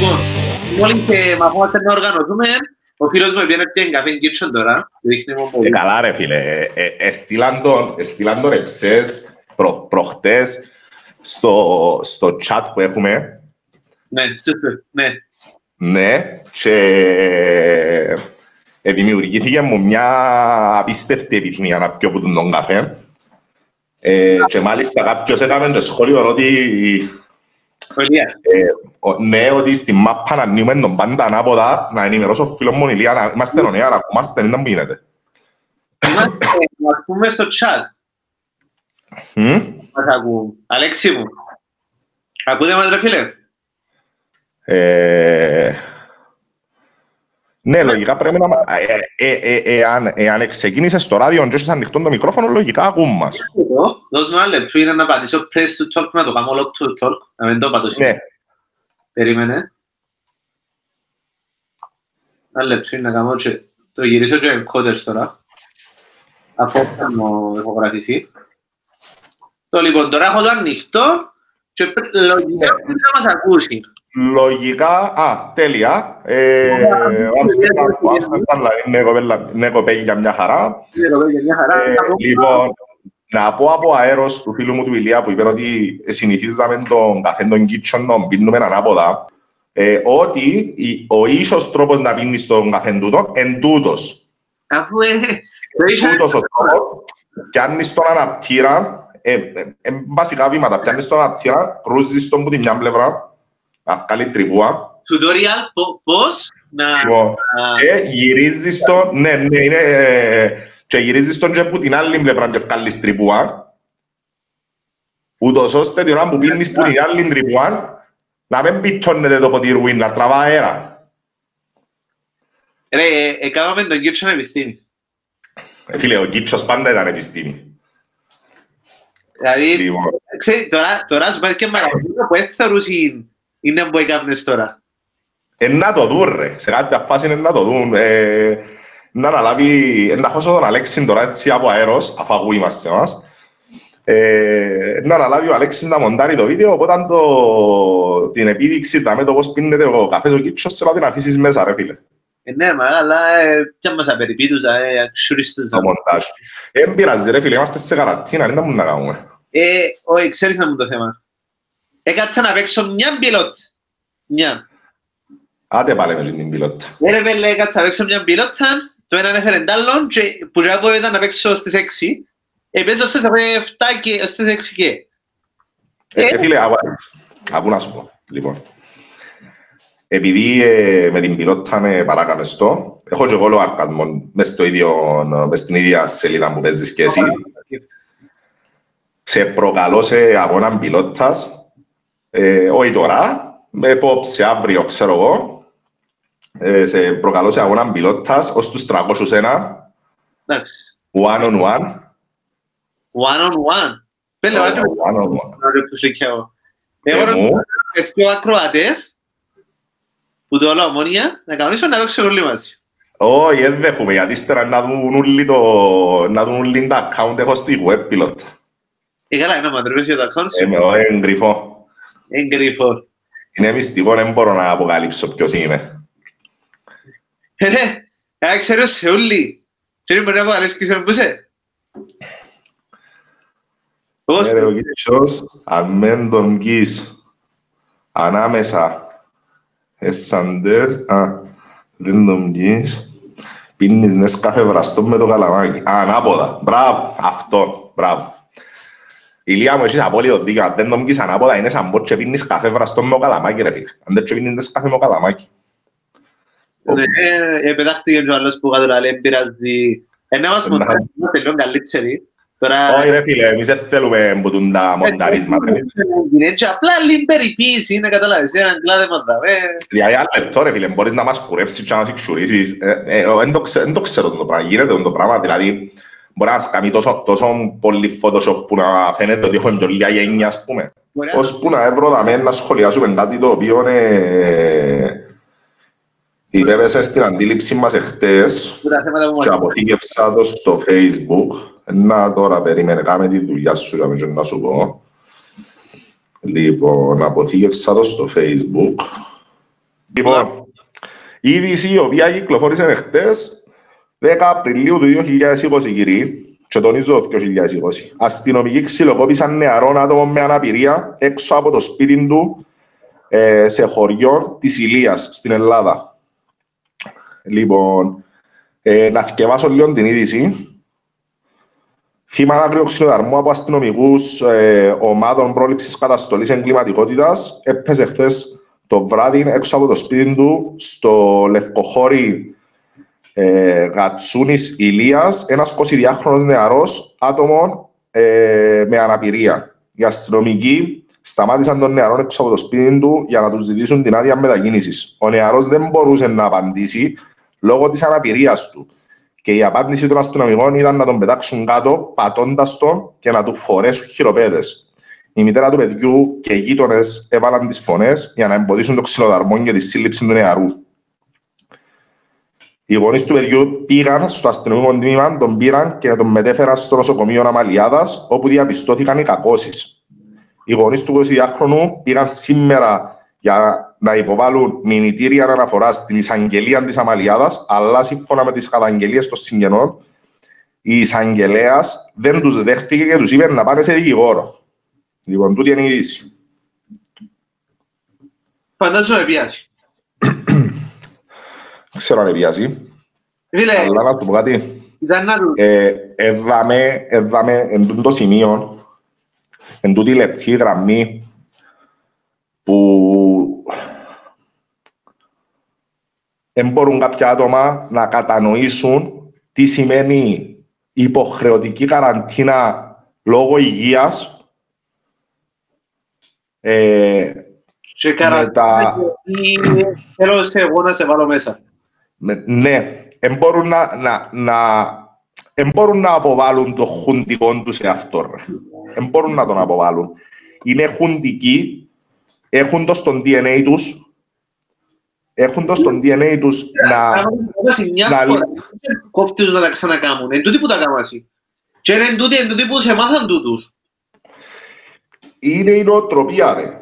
Λοιπόν, μόλις και μαθόμαστε να οργανωθούμε, ο φίλος μου πήγαινε και καφέ κίτσον τώρα. Δείχνει μου Ε, πολύ. καλά ρε φίλε, ε, ε, εστήλαν τον, εστήλαν τον εξές προ, προχτές στο, στο chat που έχουμε, Ναι, σωστό, ναι. ναι, και ε, δημιουργήθηκε μου μια απίστευτη επιθυμία να πιω από τον καφέ. Ε, και μάλιστα κάποιος έκαμε το σχόλιο ότι Ο Ηλίας. ε, ο- ναι, ότι στη μάπα να ανοίγουμε τον πάντα ανάποδα, να ενημερώσω φίλος μου Ηλία, να είμαστε νέα, να ακούμαστε, δεν μου γίνεται. Είμαστε, ας πούμε, στο chat. Μμ; Μας ακούν. Αλέξη μου. Ακούτε μας ρε φίλε; Ε, ναι, λογικά πρέπει να... μα- ε, ε, ε, ε, εάν, εάν ξεκίνησες στο ράδιο και έχεις ανοιχτό το μικρόφωνο, λογικά ακούν μας. Εδώ, Δώσ' μου ένα λεπτό, είναι να πατήσω press to talk, να το κάνω lock to talk. Να μην το πατώ Ναι, Περίμενε. Ένα λεπτό είναι να κάνω και το γυρίσω και encoders τώρα. Από όταν μου ηχογραφηθεί. Το λοιπόν, τώρα έχω το ανοιχτό και πρέ- λογικά Ναι. πρέπει να μας ακούσει. Λογικά... Α, τέλεια. Ε, ο Άμστερνταμ, ο Άμστερνταμ, δηλαδή, είναι κοπέλα- είναι κοπέλια μια χαρά. Είναι εδώ για μια χαρά. Ε, Θα πω- λοιπόν, να πω από αέρος του φίλου μου του Ηλία που είπε ότι συνηθίζαμε τον καφέ των κίτσων να τον πίνουμε ανάποδα ε, ότι η- ο ίσος τρόπος να πίνεις τον καφέ τούτο εν τούτος. Αφού ε, το είσαι- Τούτος ο τρόπος, πιάνεις τον αναπτήρα, ε, ε, ε, βασικά βήματα, πιάνεις τον αναπτήρα, κρούζεις τον που τη μια πλευρά, να βγάλει τρυπούα, tutorial πο- πώς να... λοιπόν, να- και γυρίζεις τον, ναι, ναι, είναι, ε, και γυρίζεις τον και που την άλλη πλευρά και βγάλεις τρυπούα, ούτως ώστε την ώρα που πίνεις που την άλλη τρυπούα, να μην πιτώνεται το ποτήρουι, να τραβά αέρα. Ρε, ε, έκαναμε τον κύριο επιστήμη. Ε, Φίλε, ο Κίτσος πάντα ήταν επιστήμη. Δηλαδή, Λοιπόν, ξέρει, τώρα, τώρα σου πάρει και μαραθώνιο που δεν θεωρούσε είναι που έκανες τώρα. Ε, να το δουν ρε, σε κάποια φάση είναι να το δουν. Ε, να αναλάβει, ε, να χώσω τον Αλέξη τώρα έτσι από αέρος, αφού ακούει είμαστε μας. Ε, να αναλάβει ο Αλέξης να μοντάρει το βίντεο, οπότε αν το, την επίδειξη, δάμε το πώς πίνεται ο καφές ο Κίτσος, θέλω να την αφήσεις μέσα ρε φίλε, Ε, ναι, μα, αλλά ε, ποια μας απεριπίτουσα, ε, αξιουρίστους. το μοντάζ. Ε, δεν πειράζει ρε φίλε, είμαστε σε καραντίνα, δεν τα μπορούμε να κάνουμε. Ε, όχι, ξέρεις να μου το θέμα. Έκατσα να παίξω μια πιλότ. Μια. Άντε πάλι με την πιλότα. Ε, ρε πέλε, έκατσα να παίξω μια πιλότσα, το έναν έφερε τ' άλλον και που και εγώ ήταν να παίξω στις 6. Ε, παίζω στις 7 και στις 6 και. Ε, Ε. ε, φίλε, άκου- άκου να σου πω. Λοιπόν, επειδή ε, με την πιλότα με παράκαμες το, έχω και εγώ λογαριασμό μες, στο ίδιο, μες στην ίδια σελίδα που παίζεις και εσύ. Σε προκαλώ σε αγώνα πιλότας, ε, όχι τώρα, με υπόψη αύριο, ξέρω εγώ, ε, σε προκαλώ σε αγώνα πιλότας ως τους 301, Εντάξει. one on one. One on one. Πέλε, βάζω One on one. να ρε πουσικιάω. Και Εγώ να μου, πες πιο ακροατές που το όλο ομόνια να κανονίσουμε να παίξουμε όλοι μαζί. Όχι, δεν δέχομαι, γιατί ύστερα να δουν όλοι το... να δουν όλοι τα account έχω στη web pilot. Ε, καλά, να μαντρεύεις για το account Ε, σου. με εγώ εγκρυφώ. Εγκρυφό. Είναι μυστικό, δεν μπορώ να αποκαλύψω ποιος είμαι. Ε, ρε, ε, ξέρω σε όλοι. Και δεν μπορεί να αποκαλύψεις ποιος είναι που είσαι; Πώς, Ε, ρε, ο Κίτσος, αν μεν τον κεις ανάμεσα εσαντές, α, δεν τον κεις, πίνεις νέσκαφε βραστό με το καλαμάκι. Α, ανάποδα. Μπράβο, αυτό, μπράβο. Ηλία μου, έχεις απόλυτο δίκιο. Αν δεν τον κεις ανάποδα, είναι σαν πως και πίνεις καφέ βραστό με το καλαμάκι, ρε φίλε. Αν δεν και πίνεις νέσκαφε με το καλαμάκι. ναι, ε, πετάχτηκε και ο άλλος που κάτω να λέει, πειράζει. Ε, να μας Να. μοντάρεις, είμαστε λίγο καλύτεροι. Τώρα, Όχι ρε φίλε, εμείς δεν θέλουμε που τούν τα μονταρίσματα. εμείς. είναι και απλά λίγο περιποίηση, να καταλάβεις, έναν κλάδεμα δαμε. Δηλαδή, άλλο λεπτό ρε φίλε, μπορείς να μας κουρέψεις και να μας εξουρήσεις. Ε, ε, εγώ Δεν το ξε- δεν το ξέρω το πράγμα, γίνεται το πράγμα. Δηλαδή, μπορεί να σκαμεί τόσο, τόσο πολύ Photoshop που να φαίνεται ότι έχουμε πιο λίγα γένεια, ας πούμε. Μπορεί να- Ώσπου να έβρω δαμέ να σχολιάσουμε κάτι το οποίο ε, υπέβαισε στην αντίληψη μας εχθές που τα θέματα που και μας αποθήκευσα το στο facebook. Να τώρα περίμενε, κάμε τη δουλειά σου για να να σου πω. Λοιπόν, αποθήκευσα το στο facebook. Λοιπόν, η είδηση η οποία κυκλοφόρησε χτες 10 Απριλίου του 2020, κύριοι, και τονίζω 2020. Αστυνομικοί ξυλοκόπησαν νεαρών άτομων με αναπηρία έξω από το σπίτι του ε, σε χωριό της Ηλίας στην Ελλάδα. Λοιπόν, ε, να θυκευάσω λίγο την είδηση. Θύμα άγριο ξυλοδαρμού από αστυνομικούς ε, ομάδων πρόληψης καταστολής εγκληματικότητας έπεσε χθες το βράδυ έξω από το σπίτι του στο Λευκοχώρι ε, Γατσούνης Ηλίας, ένας 22χρονο νεαρός άτομο ε, με αναπηρία. Οι αστυνομικοί σταμάτησαν τον νεαρό έξω από το σπίτι του για να τους ζητήσουν την άδεια μετακίνησης. Ο νεαρός δεν μπορούσε να απαντήσει λόγω της αναπηρίας του. Και η απάντηση των αστυνομικών ήταν να τον πετάξουν κάτω, πατώντας τον και να του φορέσουν χειροπέδες. Η μητέρα του παιδιού και οι γείτονες έβαλαν τις φωνές για να εμποδίσουν το ξυλοδαρμό και τη σύλληψη του νεαρού. Οι γονείς του παιδιού πήγαν στο αστυνομικό τμήμα, τον πήραν και τον μετέφεραν στο νοσοκομείο Αμαλιάδας, όπου διαπιστώθηκαν οι κακώσεις. Οι γονείς του 22χρονου πήγαν σήμερα για να υποβάλουν μηνυτήρια αναφορά στην εισαγγελία της Αμαλιάδας, αλλά σύμφωνα με τις καταγγελίες των συγγενών, η εισαγγελέας δεν τους δέχτηκε και τους είπε να πάνε σε δικηγόρο. Λοιπόν, τούτη είναι η είδηση. Φαντάζομαι πιάσει. Ξέρω αν επιάσει. Φίλε, αλλά να του πω κάτι. ήταν να του... Ε, Εδάμε, εδάμε, εν τούτο το σημείο, εν τούτη λεπτή γραμμή που δεν μπορούν κάποια άτομα να κατανοήσουν τι σημαίνει υποχρεωτική καραντίνα λόγω υγείας ε, Και καραντίνα και θέλω σε εγώ να σε βάλω μέσα. Με- ναι, δεν μπορούν να, να, να, εν μπορούν να αποβάλουν το χουντικό τους σε αυτό. ρε. Δεν μπορούν να τον αποβάλουν. Είναι χουντικοί, έχουν το στον DNA τους, έχουν το στον DNA τους να... Αν κάμασαι μια να- φορά, δεν κόφτεις να τα ξανακάμουν. Εν τούτοι που τα κάμασαι. Και είναι εν τούτοι, εν τούτοι που σε μάθαν τούτους. Είναι η νοοτροπία, ρε.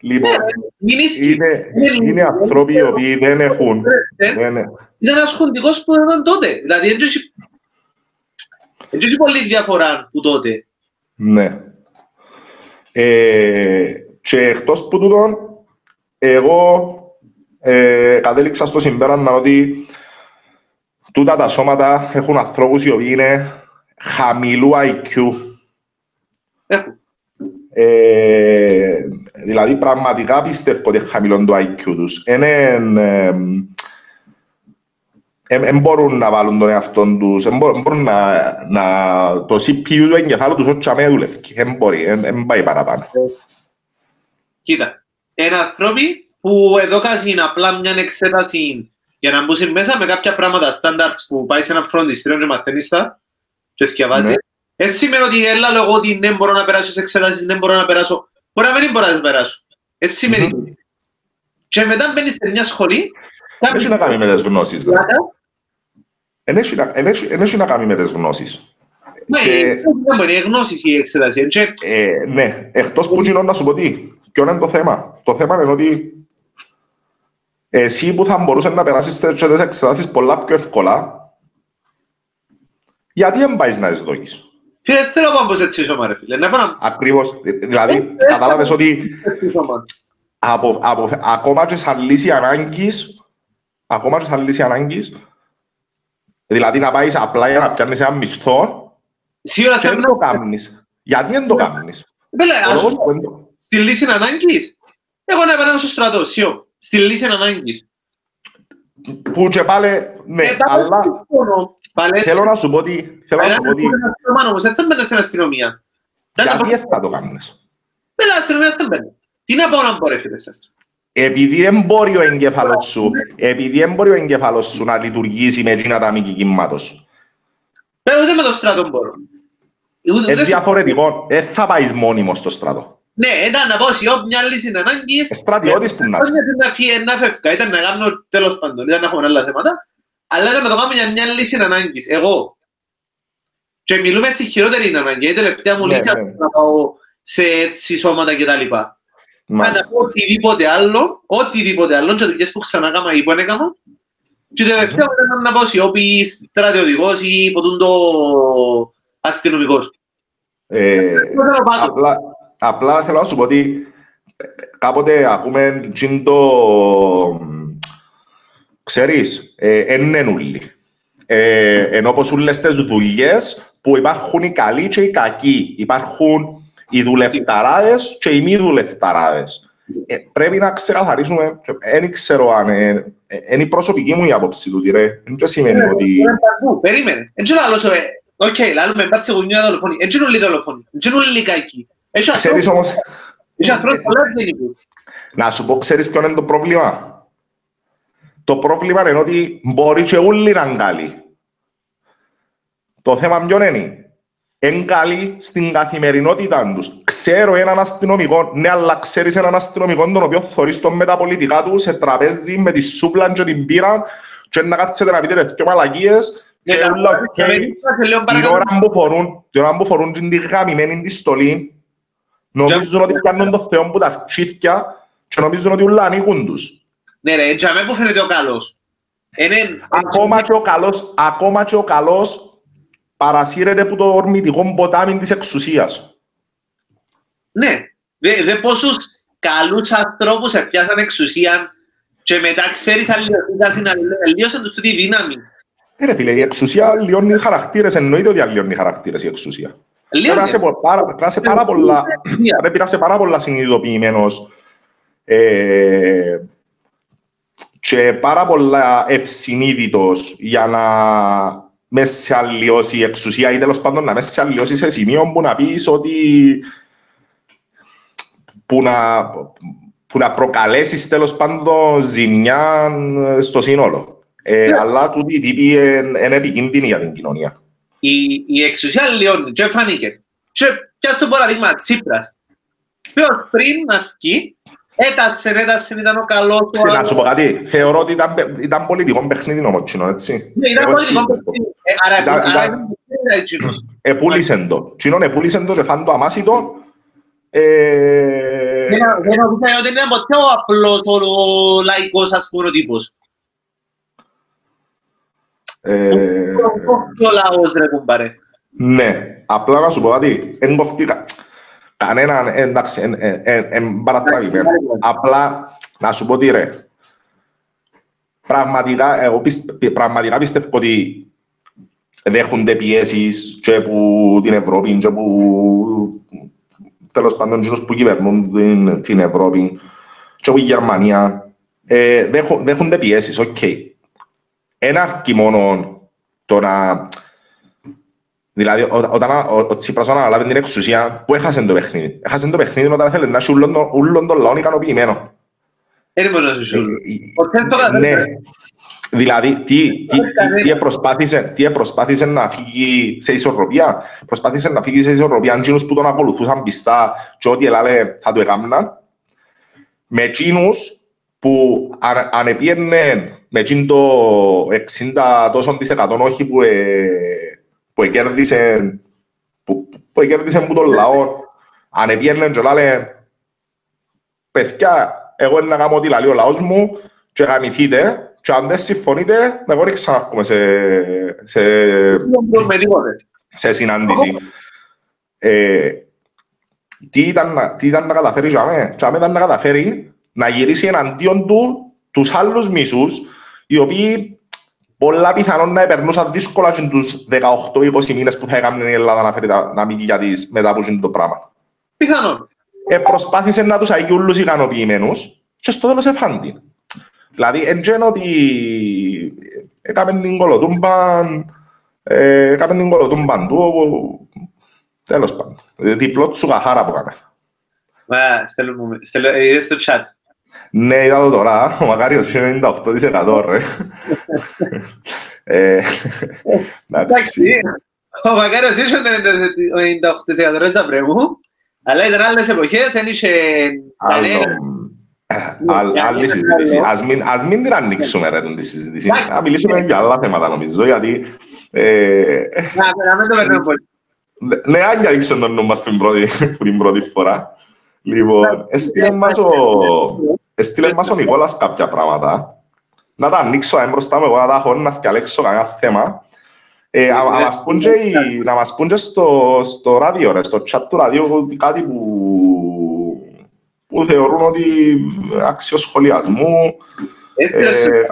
Λοιπόν, Μην ισχύει. είναι, είναι άνθρωποι οι οποίοι δεν έχουν... Ε, δεν- Ήταν ένας χοντικός που ήταν τότε. Δηλαδή, δεν έχει- δεν έχει πολύ διαφορά που τότε. Ναι. Ε, και εκτός που τούτον, εγώ ε, κατέληξα στο συμπέρασμα ότι τούτα τα σώματα έχουν ανθρώπους οι οποίοι είναι χαμηλού IQ. Έχουν. Ε, δηλαδή πραγματικά πιστεύω ότι είναι χαμηλό το IQ τους. Δεν μπορούν να βάλουν τον εαυτό τους, δεν μπορούν, μπορούν να, να, το CPU του εγκεφάλου τους όχι αμέ δουλεύει. Δεν μπορεί, δεν πάει παραπάνω. Κοίτα. Είναι άνθρωποι που εδώ κάνουν απλά μια εξέταση για να μπουν μέσα με κάποια πράγματα standards που πάει σε ένα φροντιστήριο και μαθαίνεις τα και θυκευάζει. Ναι. Έτσι σημαίνει ότι έλα λέγω ότι δεν μπορώ να περάσω σε εξετάσεις, δεν μπορώ να περάσω. Μπορεί να μην μπορώ να περάσω. Έτσι σημαίνει. Μμμ. Και μετά μπαίνεις σε μια σχολή, Δεν έχει να κάνει με τις γνώσεις. δε. πλάκα, Δεν έχει να- δεν έχει- δεν έχει να κάνει με τις γνώσεις. μα Και- είναι- δεν μπορεί, είναι γνώση η εξέταση. Και Ε, ναι, εκτός που γίνω να σου πω τι, ποιο είναι το θέμα. Το θέμα είναι ότι εσύ που θα μπορούσες να περάσεις τέτοιες εξετάσεις πολλά πιο εύκολα, γιατί δεν πάεις να τις δώσεις; Φίλε, δεν θέλω να πάω σε έτσι σώμα, ρε φίλε. Να πάω να Ακριβώς, δηλαδή κατάλαβες ότι σε έτσι σώμα. από, από, ακόμα και σαν λύση ανάγκης, ακόμα και σαν λύση ανάγκης, δηλαδή να πάεις απλά για να πιάνεις ένα μισθό Σίγουρα και θέλω δεν να... το κάνεις. Γιατί δεν το κάνεις; Φίλε, Ο ας λόγος σου που δεν το- Στη λύση ανάγκης; Εγώ να επανέλθω στο στρατό, σιω. Στη λύση ανάγκης. Που και πάλι, ναι, Ε, πάλι αλλά συμφωνώ. Πάλι θέλω να σου πω ότι, θέλω να σου πω ότι, Όμως δεν θα μπαίνω στην αστυνομία. Δεν θα γιατί πάω- δεν θα το κάνεις; Μπαίνω στην αστυνομία, δεν μπαίνω. Τι να πάω να πω ρε φίλε στην αστυνομία; Επειδή δεν μπορεί ο εγκέφαλος σου, επειδή δεν μπορεί ο εγκέφαλος σου να λειτουργήσει με εκείνα τα μήκη κύματος. Βέβαια, ούτε με το στρατό μπορώ. Ούτε- Είναι ούτε- διαφορετικό, δεν θα πάεις μόνιμος στο στρατό. Ναι, ήταν να πάω σε ό, μια λύση ανάγκης. Ε, Στρατιώτης που να είσαι. Ήταν να φύγει, να φεύγα, ήταν να κάνω τέλος πάντων, ήταν να έχουμε άλλα θέματα. Αλλά ήταν να το κάνουμε για μια λύση ανάγκης. Εγώ. Και μιλούμε στη χειρότερη ανάγκη. Η τελευταία μου Ναι, λύση ναι. να πάω σε έτσι σώματα κτλ. να πω οτιδήποτε άλλο, οτιδήποτε άλλο και δουλειές που ξανά κάμα ή που έκαμα και τελευταίο ήταν να πάω σιώπη στρατιωτικός ή ποτούν το αστυνομικός. Ε, απλά, απλά θέλω να σου πω ότι κάποτε ακούμε το... Ξέρεις, ε, είναι νουλί. Ε, ενώ όπως όλες τις δουλειές που υπάρχουν οι καλοί και οι κακοί. Υπάρχουν οι δουλευταράδες και οι μη δουλευταράδες. Ε, πρέπει να ξεκαθαρίσουμε, δεν ξέρω αν είναι, είναι η προσωπική μου η άποψη του, ρε. Δεν σημαίνει ότι... Περίμενε, δεν ξέρω άλλο σου, οκ, λάλλουμε πάτσε γουνιά δολοφόνη, δεν ξέρω όλοι δολοφόνοι, δεν ξέρω όλοι κακοί. Ξέρεις όμως... Έχει ανθρώπους πολλά γενικούς. Να σου πω, ξέρεις ποιο είναι το πρόβλημα; Το πρόβλημα είναι ότι μπορεί και όλοι να είναι καλοί. Το θέμα ποιο είναι; Είναι καλοί στην καθημερινότητα τους. Ξέρω έναν αστυνομικό, ναι, αλλά ξέρεις έναν αστυνομικό τον οποίο θωρείς τον μεταπολιτικά του σε τραπέζι με τη σούπλα και την πύρα και να κάτσετε να πείτε ρε δυο μαλακίες και όλα οκ. Την ώρα που φορούν, την ώρα που φορούν την γαμημένη τη στολή νομίζουν ότι πιάνουν το Θεό που τα αρχίδια και νομίζουν ότι όλα ανοίγουν τους. Ναι ρε, έτσι αμέ που φαίνεται ο καλός. Ακόμα και ο καλός, ακόμα και ο καλός παρασύρεται από το ορμητικό ποτάμι της εξουσίας. Ναι. Δε, δε πόσους καλούς ανθρώπους επιάσαν εξουσία και μετά ξέρεις αλληλιότητα αλλιώσαν τους τη δύναμη. Ε, ρε φίλε, η εξουσία λιώνει χαρακτήρες, εννοείται ότι αλλιώνει χαρακτήρες η εξουσία. Πρέπει να είσαι πάρα, πολλά, πρέπει να είσαι πάρα πολλά συνειδητοποιημένος ε, και πάρα πολλά ευσυνείδητος για να με σε αλλοιώσει η εξουσία ή τέλος πάντων να με σε αλλοιώσει σε σημείο που να πεις ότι που να, που να προκαλέσεις τέλος πάντων ζημιά στο σύνολο. Ε, yeah. Ναι. Αλλά τούτη η τύπη είναι επικίνδυνη για την κοινωνία. Η, η εξουσία λιώνει και φανήκε. Και πιάσου το παραδείγμα Τσίπρας. Ποιος πριν να βγει Έτασε, έτασε, ήταν ο καλός του. Να σου πω κάτι, θεωρώ ότι ήταν, ήταν πολιτικό παιχνίδι ο Μοτσίνο, έτσι. Ναι, ήταν πολιτικό παιχνίδι. Άρα επούλησεν το. Τσίνον επούλησεν το και φάνε το αμάσιτο. Δεν νομίζω ότι είναι ποτέ ο απλός ο λαϊκός, ας πούμε, ο τύπος. Ο λαός, ρε κουμπάρε. Ναι, απλά να σου πω κάτι, εν κοφτήκα. Κανέναν, εντάξει, εν παρατράγει πέρα. Απλά, να σου πω τι ρε. Πραγματικά, εγώ πραγματικά πιστεύω ότι δέχονται πιέσεις και από την Ευρώπη και από τέλος πάντων κοινούς που κυβερνούν την, την Ευρώπη και από η Γερμανία. Ε, δέχονται πιέσεις, OK. Okay. Ένα αρκεί μόνο το να Δηλαδή, όταν ο Τσίπρας αναλάβει την εξουσία, πού έχασε το παιχνίδι; Έχασε το παιχνίδι όταν θέλει να έχει ούλον τον λαό ικανοποιημένο. Δεν μπορεί να σου ε, Ναι. Δηλαδή, τι, τι, τι, προσπάθησε, τι προσπάθησε να φύγει σε ισορροπία; Προσπάθησε να φύγει σε ισορροπία εκείνους που τον ακολουθούσαν πιστά και ό,τι ελάλε θα το έκαναν. Με εκείνους που αν, αν επίενε με εκείνο το 60 τόσο της εκατόν όχι που ε, που κέρδισε που, που κέρδισε που τον λαό αν έπιερνε και λάλε παιδιά εγώ είναι να κάνω ό,τι λαλεί ο λαός μου και γαμηθείτε και αν δεν συμφωνείτε εγώ δεν ξαναρχόμαι σε, σε, σε συνάντηση. Ε, τι, ήταν, τι ήταν να καταφέρει για μένα. Για μένα ήταν να καταφέρει να γυρίσει εναντίον του τους άλλους μισούς οι οποίοι πολλά πιθανόν να περνούσαν δύσκολα και τους 18-20 μήνες που θα έκαμε η Ελλάδα να φέρει τα, να μην για τις μετά από το πράγμα. Πιθανόν. Ε, προσπάθησε να τους αγεί όλους ικανοποιημένους και στο τέλος εφάντη. Δηλαδή, εν ότι έκαμε την κολοτούμπα, ε, έκαμε την κολοτούμπα του, τέλος πάντων. Διπλό τσουγαχάρα που έκαμε. Μα, στέλνω, είδες στο chat. Ναι, είδα το τώρα. Ο Μακάριος είναι 98% ρε. Ε, εντάξει. Ο Μακάριος είχε 98% ρε στα πρέμου, αλλά ήταν άλλες εποχές, δεν είχε κανένα. Άλλη συζήτηση. Ας μην την ανοίξουμε ρε τη συζήτηση. Να μιλήσουμε για άλλα θέματα νομίζω, γιατί... Ε, να, μην το παίρνουμε πολύ. Ναι, αν ανοίξουμε τον νου μας την πρώτη φορά. Λοιπόν, έστειλε μας ο, έστειλε μας ο Νικόλας κάποια πράγματα. Να τα ανοίξω μπροστά μου, εγώ να τα έχω να διαλέξω κανένα θέμα. Ε, να, μας πούν και, να μας πούν και στο, στο ράδιο, ρε, στο chat του ράδιο, κάτι που, που θεωρούν ότι άξιο σχολιασμού. Έστειλε Ε,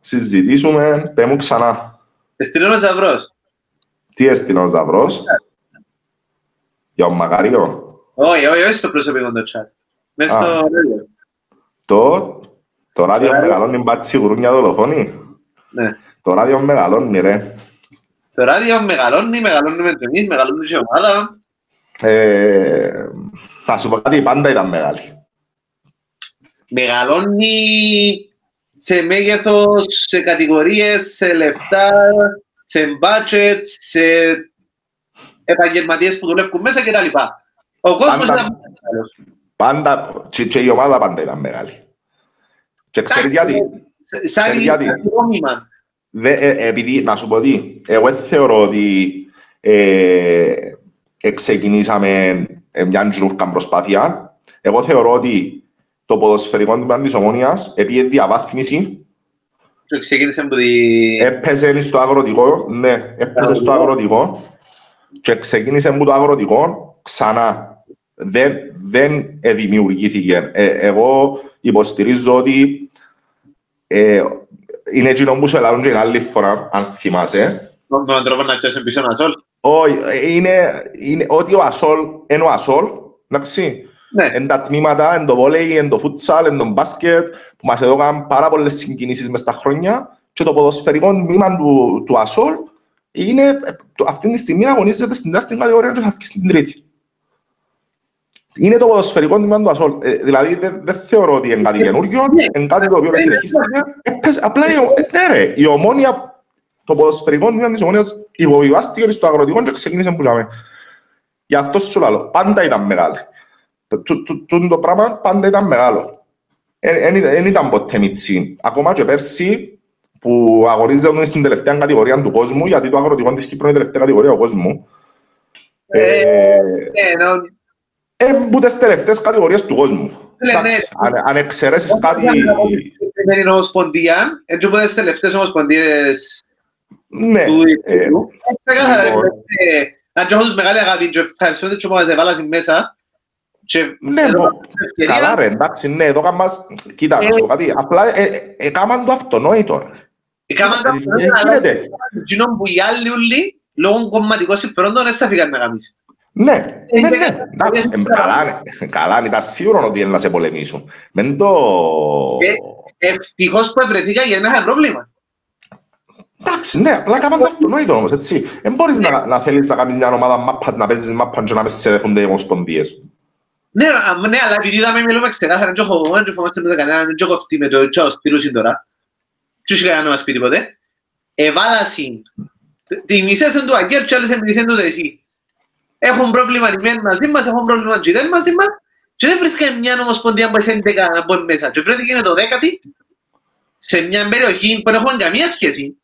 συζητήσουμε, πέ μου ξανά. Έστειλε ο Ζαβρός. Τι έστειλε ο Ζαβρός. Για τον Μακάριο. Όχι, όχι, όχι στο προσωπικό το chat. Μες Α. στο ράδιο. Το, το ράδιο Ωραία. μεγαλώνει μπάτσι γουρούνια δολοφόνη. Ναι. Το ράδιο μεγαλώνει ρε. Το ράδιο μεγαλώνει, μεγαλώνουμε και εμείς, μεγαλώνει και η ομάδα. Ε, θα σου πω κάτι, πάντα ήταν μεγάλη. Μεγαλώνει σε μέγεθος, σε κατηγορίες, σε λεφτά, σε budgets, σε επαγγελματίες που δουλεύουν μέσα κτλ. Ο κόσμος Πάντα- ήταν μεγάλος. Πάντα, και, και η ομάδα πάντα ήταν μεγάλη. Και ξέρεις γιατί; Σε- Σαν Ξέρεις γιατί; οικονόμημα. Δε, ε, επειδή, να σου πω τι, εγώ δεν θεωρώ ότι ε, ε, ξεκινήσαμε ε, μια τζιρούρκα προσπάθεια. Εγώ θεωρώ ότι το ποδοσφαιρικό τμήμα της Ομόνιας επίε διαβάθμιση Και ξεκίνησε από τη... έπαιζε στο αγροτικό, ναι, έπαιζε στο αγροτικό και ξεκίνησε από το αγροτικό ξανά. Δεν, δεν ε, δημιουργήθηκε. Ε, εγώ υποστηρίζω ότι ε, είναι εκείνο που σου ελάβουν και την άλλη φορά, αν θυμάσαι. Με τον τρόπο να πιάσουν πίσω ένα σόλ. Όχι, ε, είναι, είναι ότι ο Ασόλ είναι ο Ασόλ, εντάξει. Ναι. Εν τα τμήματα, εν το βόλεϊ, εν το φούτσαλ, εν το μπάσκετ, που μας έδωκαν πάρα πολλές συγκινήσεις μες στα χρόνια και το ποδοσφαιρικό τμήμα του, του Ασόλ είναι, ε, το, αυτή τη στιγμή αγωνίζεται στην δεύτερη κατηγορία και θα βγει στην τρίτη. Είναι το ποδοσφαιρικό τμήμα του Ασόλ. Ε, δηλαδή δεν δεν θεωρώ ότι είναι κάτι καινούργιο, είναι κάτι το οποίο Ναι. συνεχίστηκε. Έπαιζε- Απλά, η ο- ε, ναι ρε, η ομόνια, το ποδοσφαιρικό τμήμα της ομόνιας υποβιβάστηκε στο αγροτικό και ξεκίνησε που λέμε. Γι' αυτό σου λέω, πάντα ήταν μεγάλη. Το, το, το, το, το πράγμα πάντα ήταν μεγάλο. Δεν ήταν ποτέ μιτσί. Ακόμα και πέρσι που αγορίζονταν στην τελευταία κατηγορία του κόσμου, γιατί το αγροτικό της Κύπρου είναι η τελευταία κατηγορία του κόσμου. Ε, Ε, Ναι, ενώ ε, που τις τελευταίες κατηγορίες του κόσμου. Ναι, ναι. Εντάξει, αν, αν εξαιρέσεις κάτι... δεν είναι ομοσπονδία, έτσι που τις τελευταίες ομοσπονδίες Ναι. του ε, Υπουργού. Ξεκάθαρα, λοιπόν. ε, αν και έχω τους μεγάλη αγάπη και ευχαριστώ και ομάδες εβάλασαν μέσα και Ναι, εδώ μπο- την ευκαιρία, καλά ρε, εντάξει, ναι, εδώ κάμας... Κοίτα, να σου πω κάτι, απλά ε, ε, έκαναν το αυτονόητο. ρε. έκαναν τα Ε, πράγματα, ε, αλλά γίνεται. εκείνο που οι άλλοι ούλοι, λόγω κομματικών συμφερόντων, δεν θα φύγαν να γαμίσει. Ναι, Ε, ναι, ναι, ναι, εντάξει, ναι. ε, καλά, ναι, καλά, ήταν σίγουρο ότι είναι να σε πολεμήσουν. Μεν το... Ε. Ευτυχώς που ευρεθήκα γιατί δεν είχα πρόβλημα. Εντάξει, ναι, απλά έκαναν το αυτονόητο όμως, έτσι. Δεν μπορείς να, να θέλεις να κάνεις μια ομάδα μάπα, να παίζεις μάπα και να με σε δέχονται οι ομοσπονδίες. Ναι, α, ναι, αλλά επειδή είδαμε μιλούμε ξεκάθαρα, δεν έχω δεν φοβάστε με το κανέναν, δεν έχω αυτή με το τσάο σπίρουσιν τώρα. Τι είχε κανένα να μας πει τίποτε. Εβάλασιν. Τη μισές εν του Αγγέρ και άλλες εν μισές εν του Δεσί. Έχουν πρόβλημα οι μεν μαζί μας, έχουν πρόβλημα και οι δεν μαζί μας. Και δεν βρίσκαμε μια ομοσπονδία που είναι 11 να μπουν μέσα. Και βρέθηκε είναι το δέκατη σε μια περιοχή που δεν έχουμε καμία σχέση.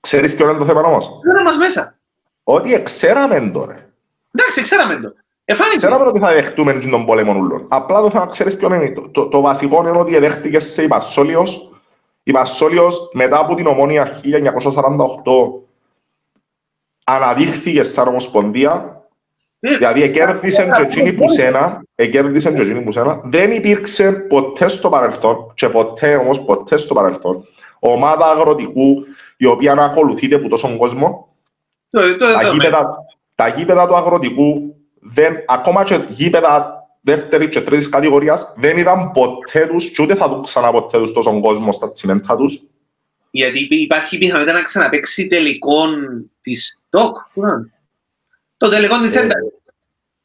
Ξέρεις ποιο είναι το θέμα όμως; Δεν μας μέσα. Ότι εξέραμε τώρα. Εντάξει, ξέραμε το. Εφάνηκε. Ξέραμε ότι θα δεχτούμε τον πόλεμο ούλων. Απλά το θέμα ξέρεις ποιο είναι. Το, το, το βασικό είναι ότι δέχτηκε σε η Πασόλιος. Η Πασόλιος μετά από την ομόνια 1948 αναδείχθηκες σαν ομοσπονδία Ε, Δηλαδή, εκέρδισαν και εκείνοι που σένα, εκέρδισαν και εκείνοι που σένα. Δεν υπήρξε ποτέ στο παρελθόν, και ποτέ όμως ποτέ στο παρελθόν, ομάδα αγροτικού η οποία να ακολουθείται από τόσον κόσμο. Το, το, Τα το, γήπεδα, τα γήπεδα του αγροτικού, δεν, ακόμα και γήπεδα δεύτερης και τρίτης κατηγορίας, δεν είδαν ποτέ τους και ούτε θα δουν ξανά ποτέ τους τόσον κόσμο στα τσιμέντα τους. Γιατί υπή- υπάρχει πιθανότητα να ξαναπαίξει τελικό τη ΤΟΚ. Πού να είναι; Το τελικό της Ε, ένταξης.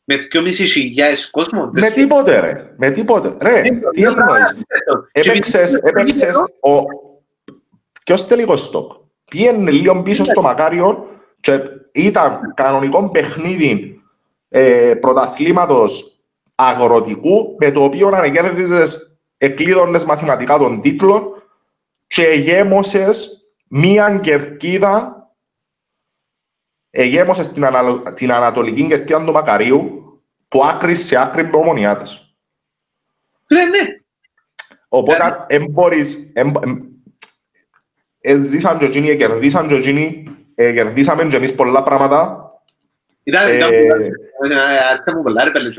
Με 2.500 κόσμος. Με τίποτε, ρε. Με τίποτε. Ρε, τι εννοείς. Έπαιξες, έπαιξες, ο... Ποιος τελικός στόκ. Πήγαινε λίγο πίσω στο Μακάριο και ήταν κανονικό παιχνίδι ε, πρωταθλήματος αγροτικού με το οποίο ανεκέρδιζες εκλείδωνες μαθηματικά των τίτλων και εγέμωσες μία κερκίδα εγέμωσες την, ανα, την ανατολική κερκίδα του Μακαρίου που άκρη σε άκρη με ομονιά της. Φίλε, ναι. Οπότε, εν μπορείς... Εζήσαν και εκείνοι, κερδίσαν και εκείνοι, κερδίσαμε και εμείς πολλά πράγματα. Ήταν, ήταν, άρεσε μου πολλά ρε πέλε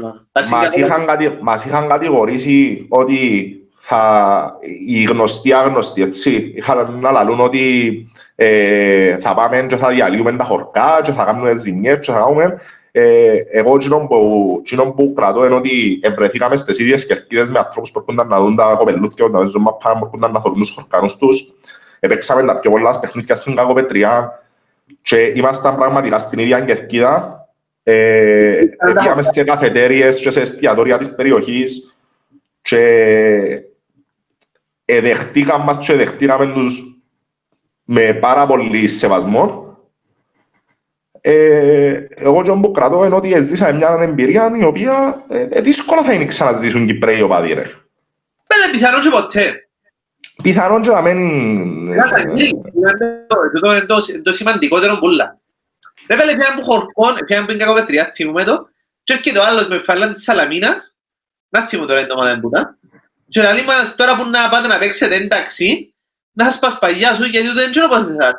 Μας είχαν κατηγορήσει ότι θα, οι γνωστοί άγνωστοι, έτσι, είχαν να λαλούν ότι ε, θα πάμε και θα διαλύουμε τα χορκά και θα κάνουμε ζημιές και θα κάνουμε ε, εγώ εκείνο που, που κρατώ είναι ότι ευρεθήκαμε στις ίδιες κερκίδες με ανθρώπους που έρχονταν να δουν τα κοπελούθια, να ζουν μαπά, που έρχονταν να θωρούν τους χορκάνους τους. Επέξαμε τα πιο πολλά παιχνίδια στην κακοπετριά και ήμασταν πραγματικά στην ίδια κερκίδα. Ε, πήγαμε σε καφετέριες και σε εστιατόρια της περιοχής και εδεχτήκαμε μας και δεχτήκαμε τους με πάρα πολύ σεβασμό ε, εγώ και που κρατώ είναι ότι ζήσαμε μια εμπειρία η οποία ε, ε, δύσκολα θα είναι ξαναζήσουν Κυπρέοι οπαδοί ρε. Πέλε πιθανόν και ποτέ. Πιθανόν και να μένει... Το σημαντικότερο πουλά. Ρε πέλε πιάνε που χορκών, πιάνε που είναι κακοπετριά, θυμούμε το, και έρχεται ο άλλος με φάλαν της Σαλαμίνας, να θυμούμε τώρα το μάνα εμπούτα, και λέει μας τώρα που να πάτε να παίξετε εντάξει, να σας πας παγιά σου γιατί δεν ξέρω πώς εσάς.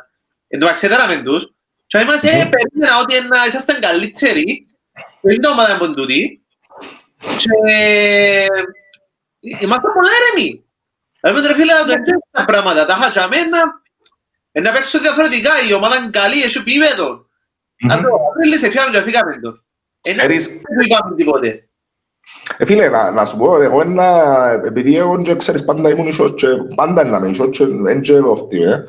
Εν τω αξέταραμε τους, και είμαστε περίμενα ότι ήσασταν καλύτεροι, δεν είναι το ομάδα από τούτη, και είμαστε πολλά έρεμοι. Δηλαδή, ρε φίλε, να το έτσι τα πράγματα, τα χατσάμε να παίξω διαφορετικά, η ομάδα είναι καλή, έχει επίπεδο. Αν το Απρίλη σε φιάμε και φύγαμε το. Δεν είπαμε τίποτε. Ε, φίλε, να, να σου πω, εγώ ένα, επειδή εγώ και ξέρεις πάντα ήμουν ίσως και πάντα να είμαι ίσως και δεν και κοφτεί, ε.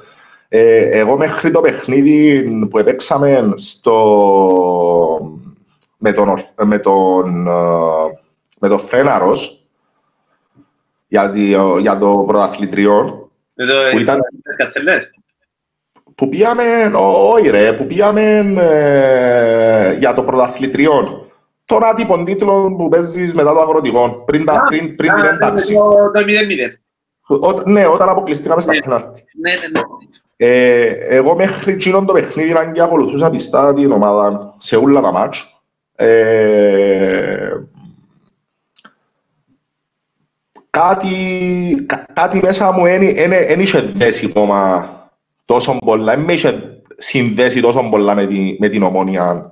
Ε, εγώ μέχρι το παιχνίδι που έπαιξαμε στο... με τον, με τον, ε, με τον Φρέναρος για, για το πρωταθλητριό που ήταν... Κατσελές. Που πήγαμε, όχι ρε, που πήγαμε ε, για το πρωταθλητριό. Τον άτυπον τίτλο που παίζεις μετά το αγροτικό, πριν, τα, πριν, πριν την ένταξη. Το 0-0. Ναι, όταν αποκλειστήκαμε στα ναι. πέναρτη. Ναι, ναι, ναι. Ε, εγώ μέχρι εκείνον το παιχνίδι να και ακολουθούσα πιστά την ομάδα σε όλα τα μάτς. Ε, κάτι, κά, κάτι μέσα μου δεν είχε δέσει ακόμα τόσο πολλά, δεν με είχε συνδέσει τόσο πολλά με, τη, με την ομόνια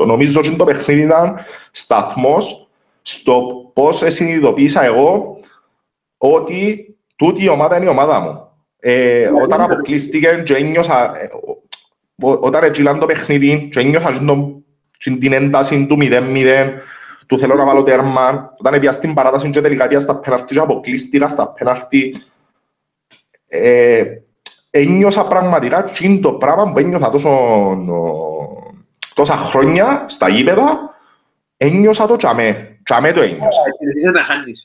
1948. Νομίζω ότι το παιχνίδι ήταν σταθμός στο πώς συνειδητοποίησα εγώ ότι τούτη η ομάδα είναι η ομάδα μου. Ε, όταν αποκλείστηκε και ένιωσα, ε, όταν έτσι το παιχνίδι και ένιωσα την ένταση του 0-0, του θέλω να βάλω τέρμα, όταν πια στην παράταση και τελικά πια στα πέναρτη και αποκλείστηκα στα πέναρτη, ε, ένιωσα πραγματικά και το πράγμα που ένιωσα τόσο, τόσα χρόνια στα γήπεδα, ένιωσα το τσαμέ. Τσαμέ το ένιωσα.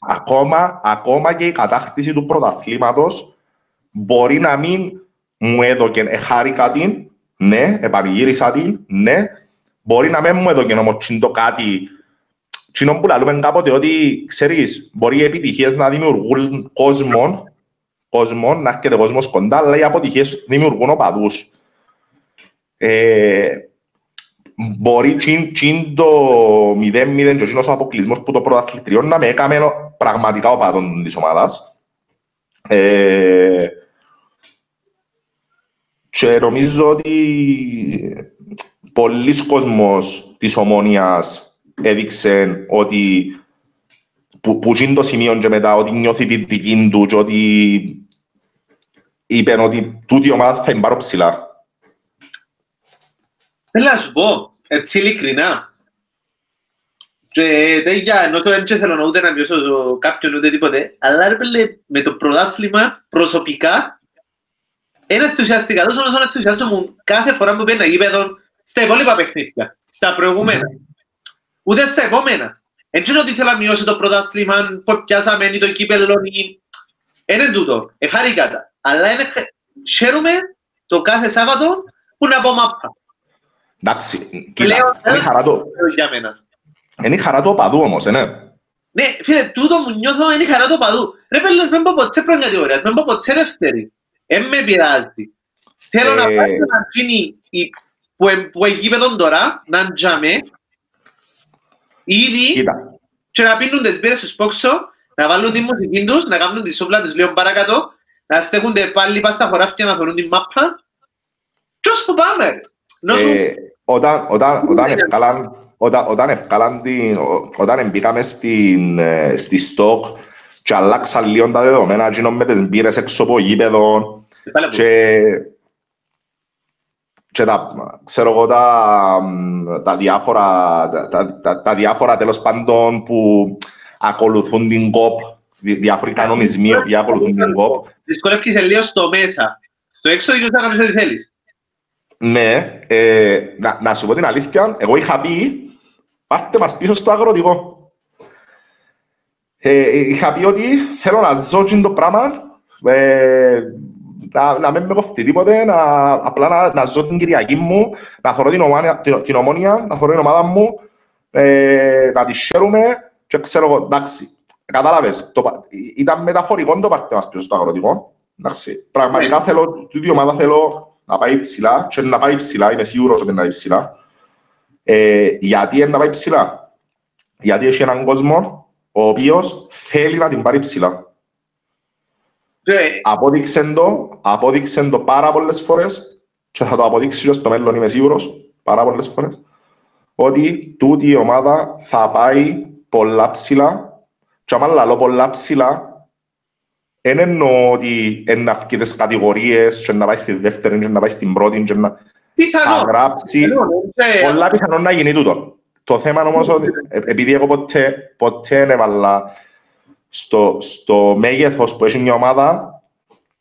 Ακόμα, ακόμα και η κατάκτηση του πρωταθλήματος μπορεί να μην μου έδωκε, εχάρηκα την, ναι, επανηγύρισα την, ναι, μπορεί να μην μου έδωκε όμως το κάτι Τι που λέμε κάποτε ότι, ξέρεις, μπορεί οι επιτυχίες να δημιουργούν κόσμο, κόσμος, να έρχεται κόσμος κοντά, αλλά οι αποτυχίες δημιουργούν οπαδούς. Ε, μπορεί τσιν, το 0-0 και ο αποκλεισμός που το πρωταθλητριό να με έκαμε πραγματικά οπαδόν της ομάδας. Ε, και νομίζω ότι πολλοί κόσμος της ομόνιας έδειξε ότι που, που το σημείο και μετά ότι νιώθει τη δική του και ότι είπε ότι τούτη η ομάδα θα πάρω ψηλά. Θέλω να σου πω, έτσι ειλικρινά. Και τέτοια, ενώ το δεν θέλω ούτε να βιώσω κάποιον ούτε τίποτε, αλλά με το πρωτάθλημα προσωπικά είναι ενθουσιαστικά, τόσο όσο ενθουσιάζομαι κάθε φορά που παίρνει γήπεδο στα υπόλοιπα παιχνίδια, στα προηγούμενα. Ούτε στα επόμενα. Έτσι είναι ότι θέλω να μειώσω το πρωτάθλημα που πιάσαμε ή το κύπελλο ή... Είναι τούτο, εχάρηκα τα. Αλλά είναι... χαίρομαι το κάθε Σάββατο που να πω μάπα. Εντάξει, κοίτα, είναι χαρά το... Είναι χαρά το παδού όμως, ναι. Ναι, φίλε, τούτο μου νιώθω είναι χαρά το παδού. Ρε πέλες, μην πω ποτέ πρώτη κατηγορίας, μην πω ποτέ δεύτερη. Δεν με πειράζει. Θέλω να ε, πάει να γίνει που εκεί παιδόν τώρα, να τζάμε, ήδη και να πίνουν τις μπύρες στους πόξο, να βάλουν τη μουσική τους, να κάνουν τη σούβλα τους λίγο παρακάτω, να στέκονται πάλι πας στα χωράφια να θεωρούν την μάπα. Και όσο που πάμε. Ε, όταν, όταν, όταν ευκάλαν, όταν, όταν ευκάλαν την, όταν μπήκαμε στην, ε, στη στόκ και αλλάξαν λίγο τα δεδομένα, γίνω με τις μπύρες έξω από γήπεδο και και τα, ξέρω εγώ, τα, τα διάφορα, τα, τα, τα διάφορα τέλος πάντων που ακολουθούν την ΚΟΠ, διάφοροι κανονισμοί που ακολουθούν την ΚΟΠ. Δυσκολεύκεις λίγο στο μέσα. Στο έξω δεν θα κάνεις ό,τι θέλεις. Ναι, ε, να, να σου πω την αλήθεια, εγώ είχα πει, πάρτε μας πίσω στο αγροτικό. Ε, είχα πει ότι θέλω να ζω το πράγμα, ε, να, να μην με κοφτεί τίποτε, να, απλά να, να ζω την Κυριακή μου, να θωρώ την, ομάνια, την, την ομόνια, να θωρώ την ομάδα μου, ε, να τη χαίρουμε και ξέρω εγώ, εντάξει, κατάλαβες, το, ήταν μεταφορικό το πάρτε μας πίσω στο αγροτικό, εντάξει, πραγματικά θέλω, τούτη ομάδα θέλω να πάει ψηλά και να πάει ψηλά, είμαι σίγουρος ότι να πάει ψηλά. Ε, γιατί να πάει ψηλά, γιατί έχει έναν κόσμο ο οποίος θέλει να την πάρει ψηλά. Απόδειξε το, απόδειξε το πάρα πολλές φορές και θα το αποδείξει και στο μέλλον είμαι σίγουρος πάρα πολλές φορές ότι τούτη η ομάδα θα πάει πολλά ψηλά και άμα λαλώ πολλά ψηλά δεν εννοώ ότι να βγει τις κατηγορίες και να πάει στη δεύτερη και να πάει στην πρώτη και να θα γράψει πολλά πιθανόν να γίνει τούτο. Το θέμα όμως ότι επειδή εγώ ποτέ, ποτέ έβαλα στο, στο μέγεθος που έχει μια ομάδα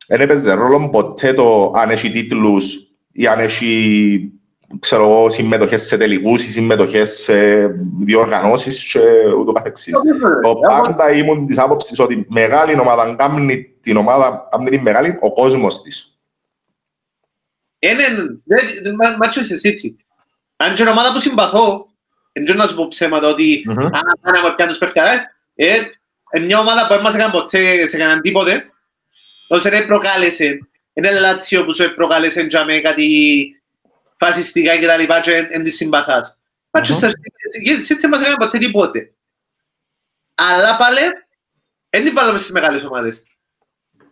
δεν έπαιζε ρόλο ποτέ το αν έχει τίτλους ή αν έχει ξέρω, συμμετοχές σε τελικούς ή συμμετοχές σε διοργανώσεις και ούτω καθεξής. Το πάντα ήμουν της άποψης ότι μεγάλη ομάδα κάνει την ομάδα, κάνει την μεγάλη ο κόσμος της. Είναι, μάτσο είσαι έτσι. Αν και ομάδα που συμπαθώ, δεν να σου πω ψέματα ότι αν με πιάνε τους παιχταράς, είναι μια ομάδα που δεν μας έκανε ποτέ σε κανέναν τίποτε, όσο δεν προκάλεσε. Είναι Λάτσιο που σου προκάλεσε για με κάτι φασιστικά και τα λοιπά και εν της συμπαθάς. Manchester City δεν μας έκανε ποτέ τίποτε. Αλλά πάλι, δεν την βάλαμε στις μεγάλες ομάδες.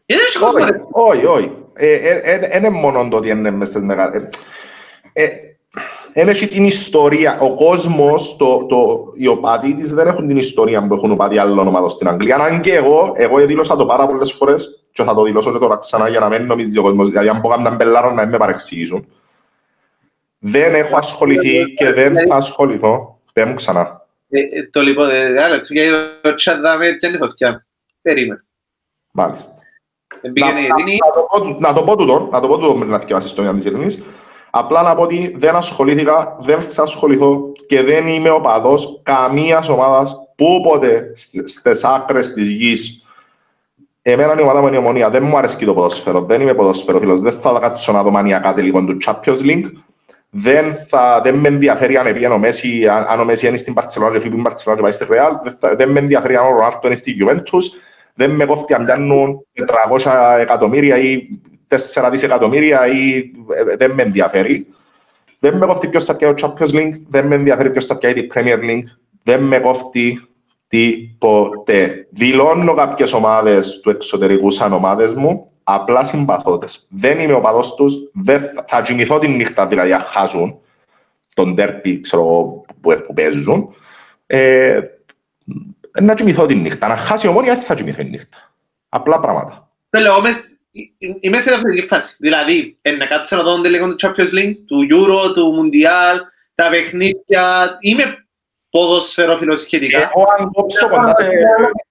Γιατί δεν κόσμο ρε. Όχι, όχι. Είναι μόνο το ότι είναι μες στις μεγάλες. Δεν έχει την ιστορία. Ο κόσμος, το, το, οι οπαδοί της δεν έχουν την ιστορία που έχουν οπαδοί άλλων ομάδων στην Αγγλία. Αν και εγώ, εγώ δήλωσα το πάρα πολλές φορές και θα το δηλώσω και τώρα ξανά για να μην νομίζει ο κόσμος. Δηλαδή, αν πω να μπελάρω να με παρεξηγήσουν. Δεν έχω ασχοληθεί και δεν θα ασχοληθώ. Δεν μου ξανά. Ε, το λοιπόν, άλλα, γιατί το chat δάμε πιάνει φωτιά. Περίμενε. Μάλιστα. Να το πω τούτο, να το πω τούτο με την αθηκεύαση στο Ιωάννη της Ελληνής. Απλά να πω ότι δεν ασχολήθηκα, δεν θα ασχοληθώ και δεν είμαι ο παδός καμίας ομάδας που όποτε στις άκρες της γης. Εμένα η ομάδα μου είναι η ομονία. Δεν μου αρέσει το ποδόσφαιρο. Δεν είμαι ποδόσφαιρο φίλος. Δεν θα κάτσω να δω μανιακά τελικό του Champions League. Δεν, θα, δεν με ενδιαφέρει αν πήγαινε ο Μέση, αν, αν ο Μέση είναι στην Παρτσελόνα και φύγει στην Παρτσελόνα και πάει στη Ρεάλ. Δεν, δεν με ενδιαφέρει αν ο Ρονάλτο είναι στη Juventus. Δεν με κόφτει αν πιάνουν 400 εκατομμύρια ή 4 δισεκατομμύρια ή ε, δεν με ενδιαφέρει. Δεν με κόφτει ποιος θα πιάει το Champions League, δεν με ενδιαφέρει ποιος θα πιάει την Premier League, δεν με κόφτει τίποτε. Δηλώνω κάποιες ομάδες του εξωτερικού σαν ομάδες μου, απλά συμπαθώτες. Δεν είμαι ο παδός τους, θα κοιμηθώ τη νύχτα δηλαδή, αν χάσουν τον τέρπι ξέρω, που, που παίζουν. Ε, να κοιμηθώ τη νύχτα. Να χάσει ομόνια, δεν θα κοιμηθώ τη νύχτα. Απλά πράγματα. Θέλω είμαι σε διαφορετική φάση. Δηλαδή, να κάτσω να δω τελικό του Champions League, του Euro, του Mundial, τα παιχνίδια. Είμαι ποδοσφαιρόφιλος σχετικά. Εγώ αν κόψω κοντά σε...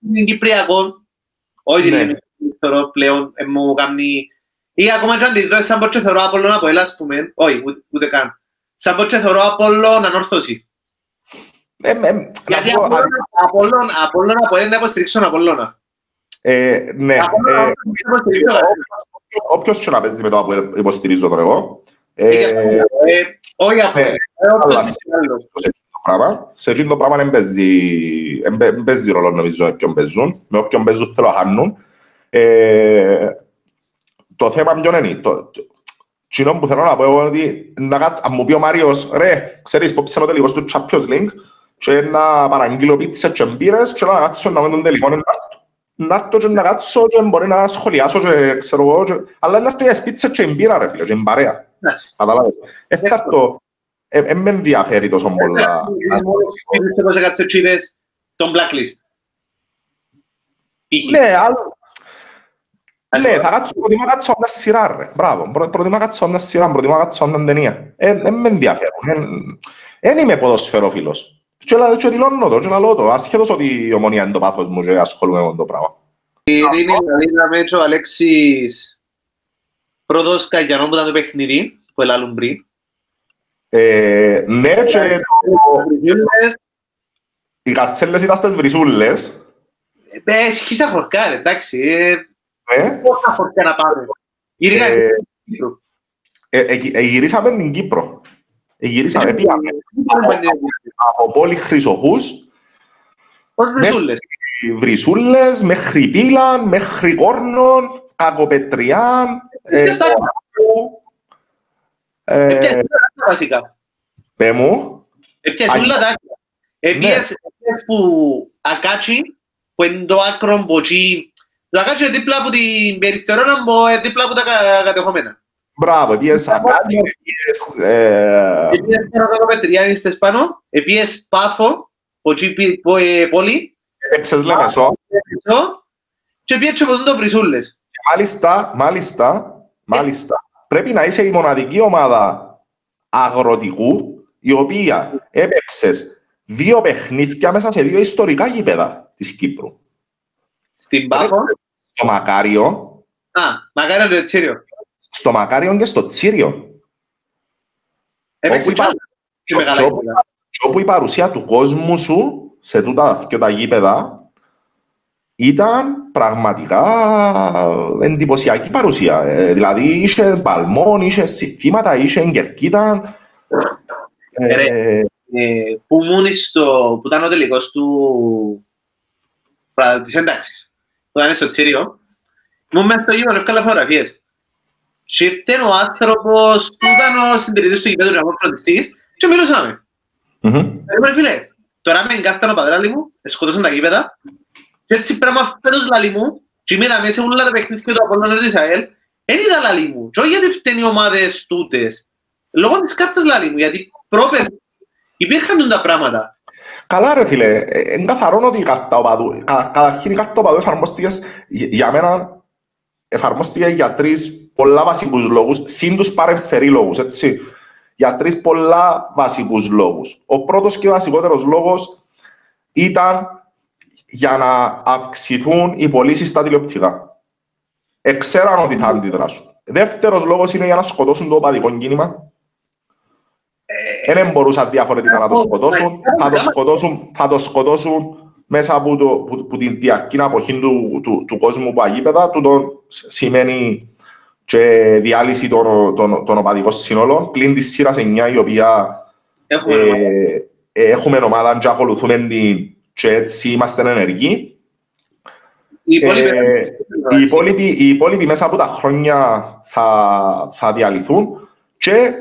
Είναι Κυπριακό. Όχι την είναι θεωρώ πλέον, μου κάνει... Ή ακόμα και αν τη δω, σαν πως και θεωρώ Απόλλων από Ελλάς, πούμε. Όχι, ούτε καν. Σαν πως και θεωρώ Απόλλων ανόρθωση. Γιατί Απόλλων από Ελλάς να υποστηρίξω τον Απόλλωνα. Ε, ναι. Ε, όποιος και να παίζει με το που υποστηρίζω τώρα εγώ. Ε, όχι πράγμα. Σε εκείνο το πράγμα δεν παίζει ρόλο νομίζω με ποιον παίζουν. Με όποιον παίζουν θέλω να χάνουν. Το θέμα ποιον είναι. Το, Κοινό που θέλω να πω εγώ ότι αν μου πει ο Μάριος, ρε, ξέρεις πως ψήνω τελικός του Champions League και να παραγγείλω πίτσες και μπύρες και να κάτσω να με τον τελικό να να έρθω και να κάτσω και μπορεί να σχολιάσω και ξέρω εγώ και... αλλά να έρθω για πίτσες και μπύρα ρε φίλε και μπαρέα. Καταλάβες. Έφταρτο, δεν με ενδιαφέρει τόσο πολλά. Θέλω να κάτσω και τον blacklist. Ναι, άλλο. Ναι, θα κάτσω, προτιμά κάτσω μια σειρά ρε. Μπράβο, προτιμά κάτσω μια σειρά, προτιμά κάτσω μια ταινία. Δεν με ενδιαφέρουν. Δεν είμαι ποδοσφαιρόφιλος. Και, και δηλώνω το, και λαλώ το, ασχέτως ότι η ομονία είναι το πάθος μου και ασχολούμαι με το πράγμα. Η Ειρήνη Λαλίνα Μέτσο, ο Αλέξης Πρόδος Καγιανός που ήταν το παιχνίδι, που ελάλουν πριν. Ε, ναι, και το... Οι κατσέλες ήταν στις βρυσούλες. Ε, σχίσα χορκά, εντάξει. Ναι. Πόσα χορκά να πάμε. Γυρίσαμε την Κύπρο. Γυρίσαμε, πήγαμε από πόλη Χρυσοχούς. Πώς βρυσούλες. Βρυσούλες, μέχρι Πύλαν, μέχρι Κόρνον, Κακοπετριάν. Επιέσαι βασικά. Πέ μου. Επιέσαι όλα τα άκρα. Επιέσαι που ακάτσι, που είναι το άκρο μποτσί. Το ακάτσι είναι δίπλα από την περιστερώνα, δίπλα από τα κατεχόμενα. Μπράβο, πήγες Ακάτσι, πήγες... Πήγες πάνω κάτω πετριά, ήρθες πάνω, πήγες Πάφο, πόλη. Έπαιξες Λεμεσό. Και πήγες και ποτέ το Βρυσούλες. Μάλιστα, μάλιστα, μάλιστα. Πρέπει να είσαι η μοναδική ομάδα αγροτικού η οποία έπαιξες δύο παιχνίδια μέσα σε δύο ιστορικά γήπεδα της Κύπρου. Στην Πάφο. Στο Μακάριο. Α, Μακάριο το Ετσίριο στο Μακάριον και στο Τσίριο. Έπαιξε και μεγάλα γήπεδα. Και όπου η παρουσία του κόσμου σου σε τούτα και τα γήπεδα ήταν πραγματικά εντυπωσιακή παρουσία. Ε, δηλαδή είχε παλμόν, είχε συστήματα, είχε εγκερκίτα. Ε, ε, που ήμουν στο, που ήταν ο τελικός του της ένταξης, που ήταν στο Τσίριο, ήμουν μέσα στο γήπεδο, έφκαλα φωτογραφίες. Και ήρθε ο άνθρωπος που ήταν ο συντηρητής του γηπέδου και φροντιστής και μιλούσαμε. Λέμε φίλε, τώρα με εγκάθταν ο πατράλη μου, σκοτώσαν τα γήπεδα και έτσι πράγμα φέτος λαλί μου και είμαι μέσα σε όλα τα παιχνίδια του Απόλλωνα του Ισραήλ δεν είδα λαλί μου και όχι γιατί φταίνει οι ομάδες τούτες λόγω της κάρτας λαλί μου γιατί πρόπες υπήρχαν τα πράγματα Καλά ρε φίλε, είναι καθαρό ότι η κάρτα οπαδού, καταρχήν η κάρτα οπαδού εφαρμόστηκες για μένα εφαρμόστηκε για τρεις πολλά βασικούς λόγους, συν τους παρεμφερεί λόγους, έτσι. Για τρεις πολλά βασικούς λόγους. Ο πρώτος και βασικότερος λόγος ήταν για να αυξηθούν οι πωλήσεις στα τηλεοπτικά. Εξέραν ότι θα αντιδράσουν. Δεύτερος λόγος είναι για να σκοτώσουν το οπαδικό κίνημα. Δεν μπορούσαν διαφορετικά να το σκοτώσουν. Θα το σκοτώσουν, θα το σκοτώσουν μέσα από, το, που, που την διαρκή αποχή του, του, του κόσμου που αγίπεδα, τούτο σημαίνει και διάλυση των, των, των οπαδικών συνόλων, πλην της σειράς 9 η οποία έχουμε, ε, έχουμε ομάδα και ακολουθούμε την και έτσι είμαστε ενεργοί. Οι υπόλοιποι, ε, οι, υπόλοιποι, οι υπόλοιποι μέσα από τα χρόνια θα, θα διαλυθούν και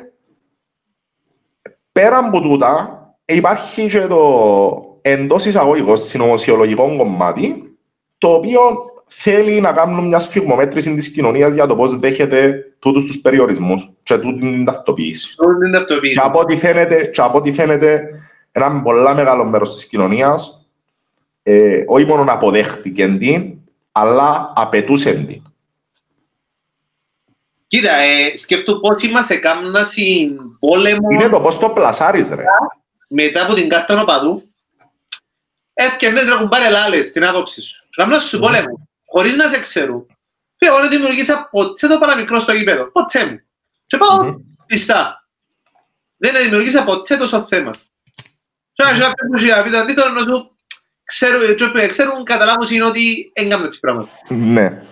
πέρα από τούτα υπάρχει και το εντός εισαγωγικών συνωμοσιολογικό κομμάτι, το οποίο θέλει να κάνουν μια σφιγμομέτρηση της κοινωνίας για το πώς δέχεται τούτους τους περιορισμούς και τούτη την ταυτοποίηση. Και από ό,τι φαίνεται, και από ό,τι φαίνεται ένα πολύ μεγάλο μέρος της κοινωνίας ε, όχι μόνο αποδέχτηκε την, αλλά απαιτούσε την. Κοίτα, ε, σκέφτομαι πώς είμαστε κάμνα στην πόλεμο... Είναι το πώς το πλασάρεις, ρε. Μετά από την κάρτα νοπαδού, έφτιανες να κουμπάρει άλλες την άποψη σου. Κάμνα σου πόλεμο, χωρίς να σε ξέρουν. Και εγώ δεν δημιουργήσα ποτέ το παραμικρό στο γήπεδο. Ποτέ μου. Και πάω πιστά. Δεν δημιουργήσα ποτέ τόσο θέμα. Και να κάποιον που είχε πει το αντίθετο να σου ξέρουν, καταλάβουν είναι ότι έγκαμε τις πράγματα. Ναι.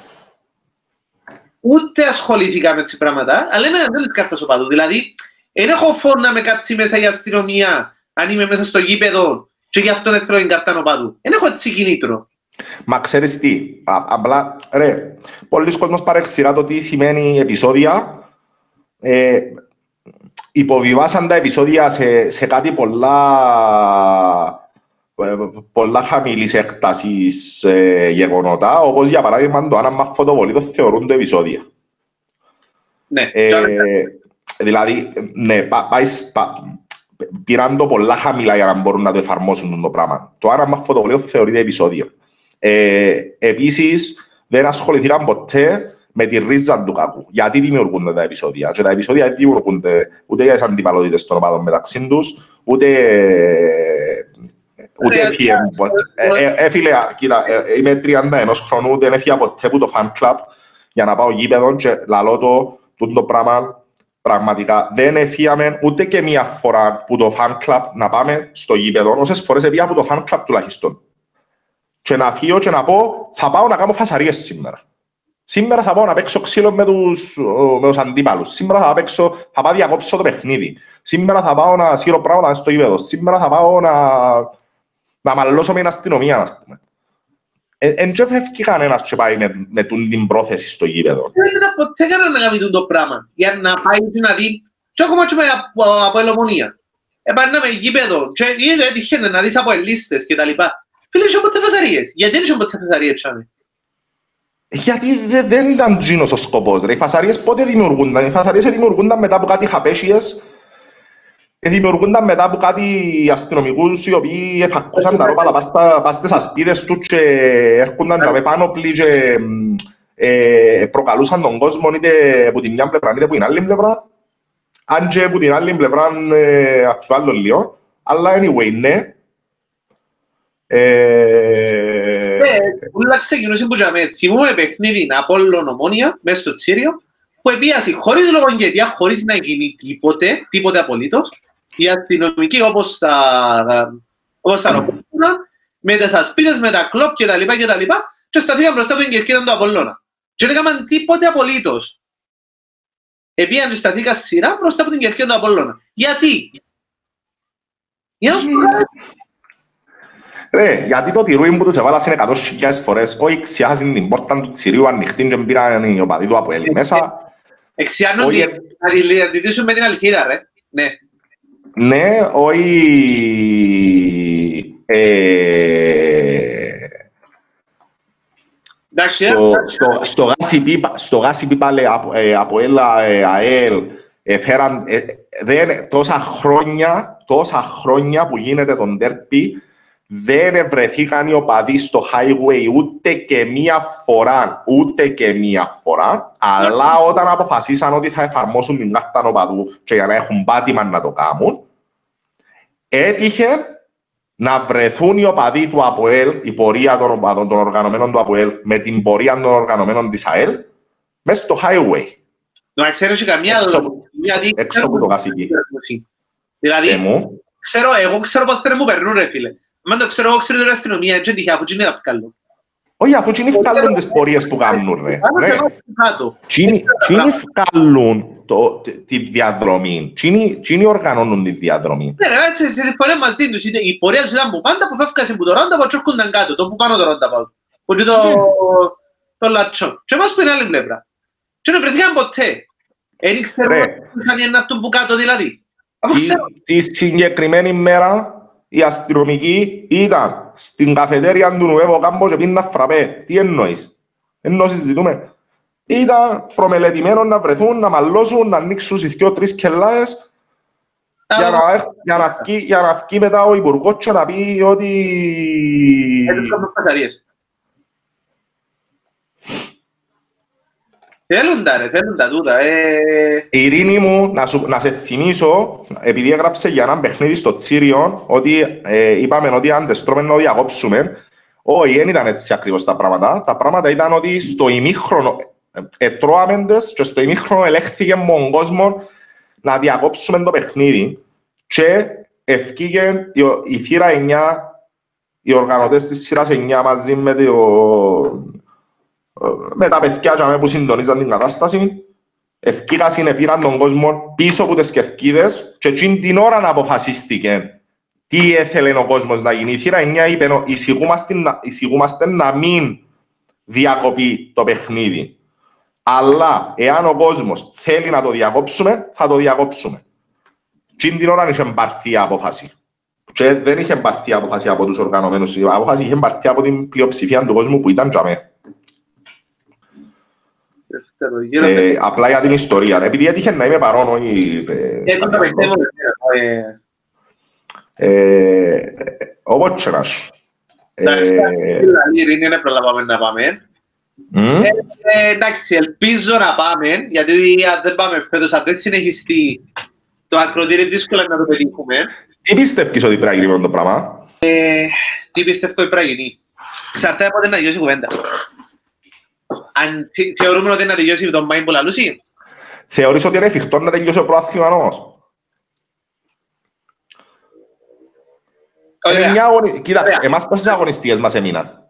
Ούτε ασχολήθηκα με τις πράγματα, αλλά είμαι δεν της κάρτας οπαδού. Δηλαδή, δεν έχω φόνο να με κάτσει μέσα για αστυνομία, αν είμαι μέσα στο γήπεδο και γι' αυτό δεν θέλω την κάρτα οπαδού. Δεν έχω έτσι κινήτρο. Μα ξέρεις τι, Α, απλά, ρε, πολλοί κόσμος παρεξηγά το τι σημαίνει επεισόδια. Ε, υποβιβάσαν τα επεισόδια σε, σε κάτι πολλά πολλά χαμηλής έκτασης ε, γεγονότα, όπως για παράδειγμα το άναμα φωτοβολή το θεωρούν το επεισόδια. Ναι, Ε, δηλαδή, ναι, πα, πάεις, πα, πήραν το πολλά χαμηλά για να μπορούν να το εφαρμόσουν το πράγμα. Το άναμα φωτοβολίο θεωρείται επεισόδιο. Ε, επίσης, δεν ασχοληθήκαν ποτέ με τη ρίζα του κακού. Γιατί δημιουργούνται τα επεισόδια. Και τα επεισόδια δεν δημιουργούνται ούτε για τις αντιπαλότητες των ομάδων μεταξύ τους, ούτε. Ούτε έφυγε. Έφυγε, κοίτα, ε, είμαι 31 χρονού, δεν έφυγε ποτέ από το fan club για να πάω γήπεδο και λαλώ το, το πράγμα πραγματικά δεν έφυγαμε ούτε και μία φορά που το fan club να πάμε στο γήπεδο, όσες φορές έφυγα από το fan club τουλάχιστον. Και να φύγω και να πω, θα πάω να κάνω φασαρίες σήμερα. Σήμερα θα πάω να παίξω ξύλο με τους, με τους αντίπαλους. Σήμερα θα, παίξω, θα πάω διακόψω το παιχνίδι. Σήμερα θα πάω να σύρω πράγματα στο γήπεδο. Σήμερα θα πάω να, να μαλλώσω με την αστυνομία, ας πούμε. Εν και φεύγει κανένας και πάει με, με την πρόθεση στο γήπεδο. Δεν ήταν ποτέ κανένα να κάνει το πράγμα. Για να πάει να δει, και ακόμα και με από, από ελομονία. Επάνε με γήπεδο και είδε έτυχε να δεις από ελίστες και τα λοιπά. Φίλε, είχε ποτέ φασαρίες. Γιατί δεν είχε ποτέ φασαρίες, τσάμε. Γιατί δε, δεν ήταν τζίνος ο σκοπός, ρε. Οι φασαρίες πότε δημιουργούνταν; Οι φασαρίες δημιουργούνταν μετά από κάτι χαπέσιες δημιουργούνταν μετά από κάτι αστυνομικούς οι οποίοι εφακούσαν τα ρόπαλα πας στις ασπίδες τους και έρχονταν και πάνω πλή και ε, προκαλούσαν τον κόσμο είτε από την μια πλευρά είτε από την άλλη πλευρά. Αν και από την άλλη πλευρά ε, αφιβάλλω λίγο. Αλλά anyway, ναι. Ε... Ναι, ούλα ξεκινούσε που είχαμε θυμούμε παιχνίδι Απόλλων Ομόνια μέσα στο Τσίριο που επίασε χωρίς λογογγετία, χωρίς να γίνει τίποτε, τίποτε απολύτως οι αστυνομικοί όπως τα, όπως τα νοπούνα, με τις ασπίδες, με τα κλόπ και τα λοιπά και τα λοιπά και σταθήκαν μπροστά από την κερκίδα του Απολλώνα. Και δεν έκαναν τίποτε απολύτως. Επίαν και σταθήκα σειρά μπροστά από την κερκίδα του Απολλώνα. Γιατί; Για να σου Ρε, γιατί το τυρούι που τους έβαλασαν εκατό χιλιάδες φορές, όχι ξιάζουν την πόρτα του τσιρίου ανοιχτή και πήραν οι οπαδοί του από έλλη μέσα. Εξιάνουν να αντιδίσουν με την αλυσίδα, ρε. Ναι. Ναι, όχι... Στο γάσι πίπα από έλα ΑΕΛ φέραν τόσα χρόνια, τόσα χρόνια που γίνεται τον τέρπι δεν βρεθήκαν οι οπαδοί στο highway ούτε και μία φορά, ούτε και μία φορά, αλλά όταν αποφασίσαν ότι θα εφαρμόσουν την κάρτα οπαδού και για να έχουν πάτημα να το κάνουν, έτυχε να βρεθούν οι οπαδοί του ΑΠΟΕΛ, η πορεία των οπαδών των οργανωμένων του ΑΠΟΕΛ, με την πορεία των οργανωμένων της ΑΕΛ, μέσα στο highway. Να ξέρω σε καμία έξω από το γασική. Δηλαδή, ξέρω, εγώ ξέρω πως δεν μου περνούν ρε φίλε. Αν το ξέρω, εγώ ξέρω την αστυνομία, έτσι τυχαία, αφού είναι αυκαλό. Όχι, αφού είναι ευκάλλουν τις πορείες που κάνουν, ρε. Τι είναι ευκάλλουν τη διαδρομή. Τι είναι οργανώνουν τη διαδρομή. Ναι, ρε, έτσι, σε συμφωνία μαζί τους. Η πορεία τους ήταν που πάντα, που φεύγασαν από το ρόντα, που έρχονταν κάτω, το που πάνω το ρόντα πάω. Που το, το λατσό. Και εμάς που είναι άλλη πλευρά. Και δεν βρεθήκαν ποτέ. Δεν ξέρω αν είναι αυτό που κάτω δηλαδή. Τη συγκεκριμένη μέρα οι αστυνομικοί ήταν στην καφετέρια του Νουέβο Κάμπος και πίνα φραπέ. Τι εννοείς; Ενώ συζητούμε. Ήταν προμελετημένο να βρεθούν, να μαλώσουν, να ανοίξουν στις δυο-τρεις κελάες για να, για, να βγει, για να βγει μετά ο Υπουργός και να πει ότι... Θέλουν τα ρε, θέλουν τα τούτα. Ε... Ειρήνη μου, να, σου, να σε θυμίσω, επειδή έγραψε για ένα παιχνίδι στο Τσίριο, ότι ε, είπαμε ότι αν τεστρώμε να διακόψουμε, όχι, δεν ήταν έτσι ακριβώς τα πράγματα. Τα πράγματα ήταν ότι στο ημίχρονο, ετρώαμε και στο ημίχρονο ελέγχθηκε με τον κόσμο να διακόψουμε το παιχνίδι και ευκήγε η, η θύρα 9, οι οργανωτές της σειράς 9 μαζί με το, με τα παιδιά που συντονίζαν την κατάσταση, ευκήγασαν, πήραν τον κόσμο πίσω από τις κερκίδες και εκείνη την ώρα να αποφασίστηκε τι έθελε ο κόσμος να γίνει. Η θύρα 9 είπε εισηγούμαστε να μην διακοπεί το παιχνίδι. Αλλά εάν ο κόσμος θέλει να το διακόψουμε, θα το διακόψουμε. Τι την ώρα είχε πάρθει η απόφαση. και δεν είχε πάρθει απόφαση από τους οργανωμένους. Η απόφαση είχε πάρθει από την πλειοψηφία του κόσμου που ήταν για μέ. Ε, απλά για την ιστορία. Επειδή έτυχε να είμαι παρόν, όχι... Ε, το πιστεύω. Όπως και να σου. Εντάξει, είναι προλαβάμε να πάμε. Εντάξει, ελπίζω να πάμε, γιατί αν δεν πάμε φέτος, αν δεν συνεχιστεί το ακροτήρι δύσκολα να το πετύχουμε. Τι πιστεύεις ότι πρέπει να γίνει το πράγμα; Ε, τι πιστεύω ότι πρέπει να γίνει. Ξαρτάται από την να τελειώσει η κουβέντα. Αν θεωρούμε ότι να τελειώσει τον Μάιν Πολαλούση. Θεωρείς ότι είναι εφικτό να τελειώσει ο προάθλημα όμως; Κοίταξε, εμάς πόσες αγωνιστικές μας έμειναν;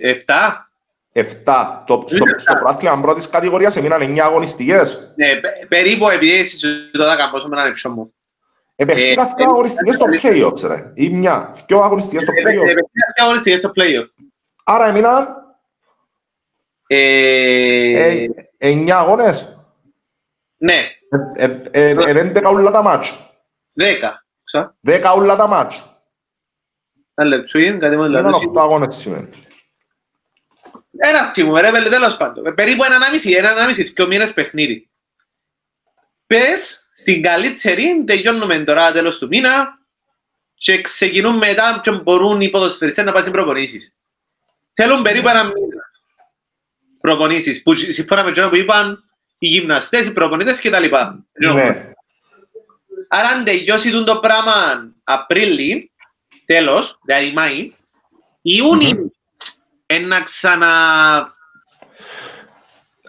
Εφτά; Εφτά. Το, στο, στο πρόθυμα πρώτης κατηγορίας έμειναν εννιά αγωνιστικές. Ναι, περίπου επειδή εσύ το δάκα πόσο με έναν εξώ μου. Επεχτήκα δύο αγωνιστικές στο play-off, ρε; Ή μια. Δύο αγωνιστικές στο play-off. Επεχτήκα δύο αγωνιστικές στο play-off; Άρα έμειναν εννιά αγώνες. Ναι. Είναι έντεκα ούλα τα μάτς. Δέκα. Δέκα ούλα τα μάτς. Ένα λεπτούιν, κάτι μόνο λεπτούιν. Ένα οχτώ αγώνες σημαίνει. Ένα θυμούμε, ρε, τέλος πάντων. Περίπου ένα ανάμιση, ένα ανάμιση, δυο μήνες παιχνίδι. Πες, στην καλύτερη, τελειώνουμε τώρα τέλος του μήνα και ξεκινούν μετά και μπορούν οι ποδοσφαιριστές να πάσουν προπονήσεις. Θέλουν περίπου ένα μήνα προπονήσεις, που σύμφωνα με το που είπαν οι γυμναστές, οι προπονητές κτλ. Ναι. Άρα αν τελειώσει το πράγμα Απρίλη, τέλος, δηλαδή Μάη, Ιούνι, ένα ξανα...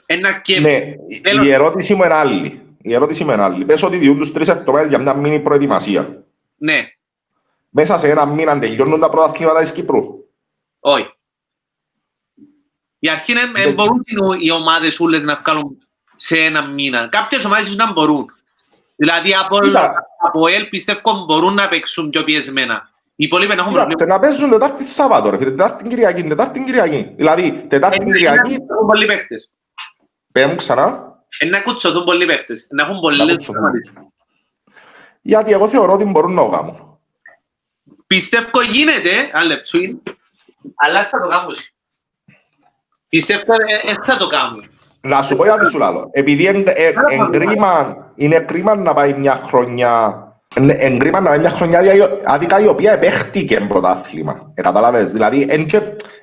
Ένα και... Ναι, η ερώτηση μου είναι άλλη. Η ερώτηση μου είναι άλλη. Πες ότι διούν τους τρεις εβδομάδες για μια μήνυ προετοιμασία. Ναι. Μέσα σε ένα μήνα τελειώνουν τα πρωταθλήματα της Κύπρου. Όχι. Για αρχή δεν μπορούν οι ομάδες ούλες να βγάλουν σε ένα μήνα. Κάποιες ομάδες να μπορούν. Δηλαδή από, από ΕΛ πιστεύω μπορούν να παίξουν πιο πιεσμένα. Οι υπόλοιποι έχουν προβλήματα. Να παίζουν Τετάρτη Σάββατο, ρε, Τετάρτη Κυριακή, Τετάρτη Κυριακή. Δηλαδή, Τετάρτη Κυριακή... Έχουν πολλοί παίχτες. Πέμουν ξανά. Να κουτσωθούν πολλοί παίχτες. Να έχουν πολλοί Γιατί εγώ θεωρώ ότι μπορούν να το κάνουν. Πιστεύω γίνεται, αν λεπτούν, αλλά θα το κάνουν. Πιστεύω ε, ε, θα το κάνουν. Να σου πω γιατί σου λάλλω. Επειδή είναι κρίμα να πάει μια χρονιά Εγκρίμα να πάει μια χρονιά άδικα η οποία επέχτηκε πρωτάθλημα. Ε, καταλάβες. Δηλαδή,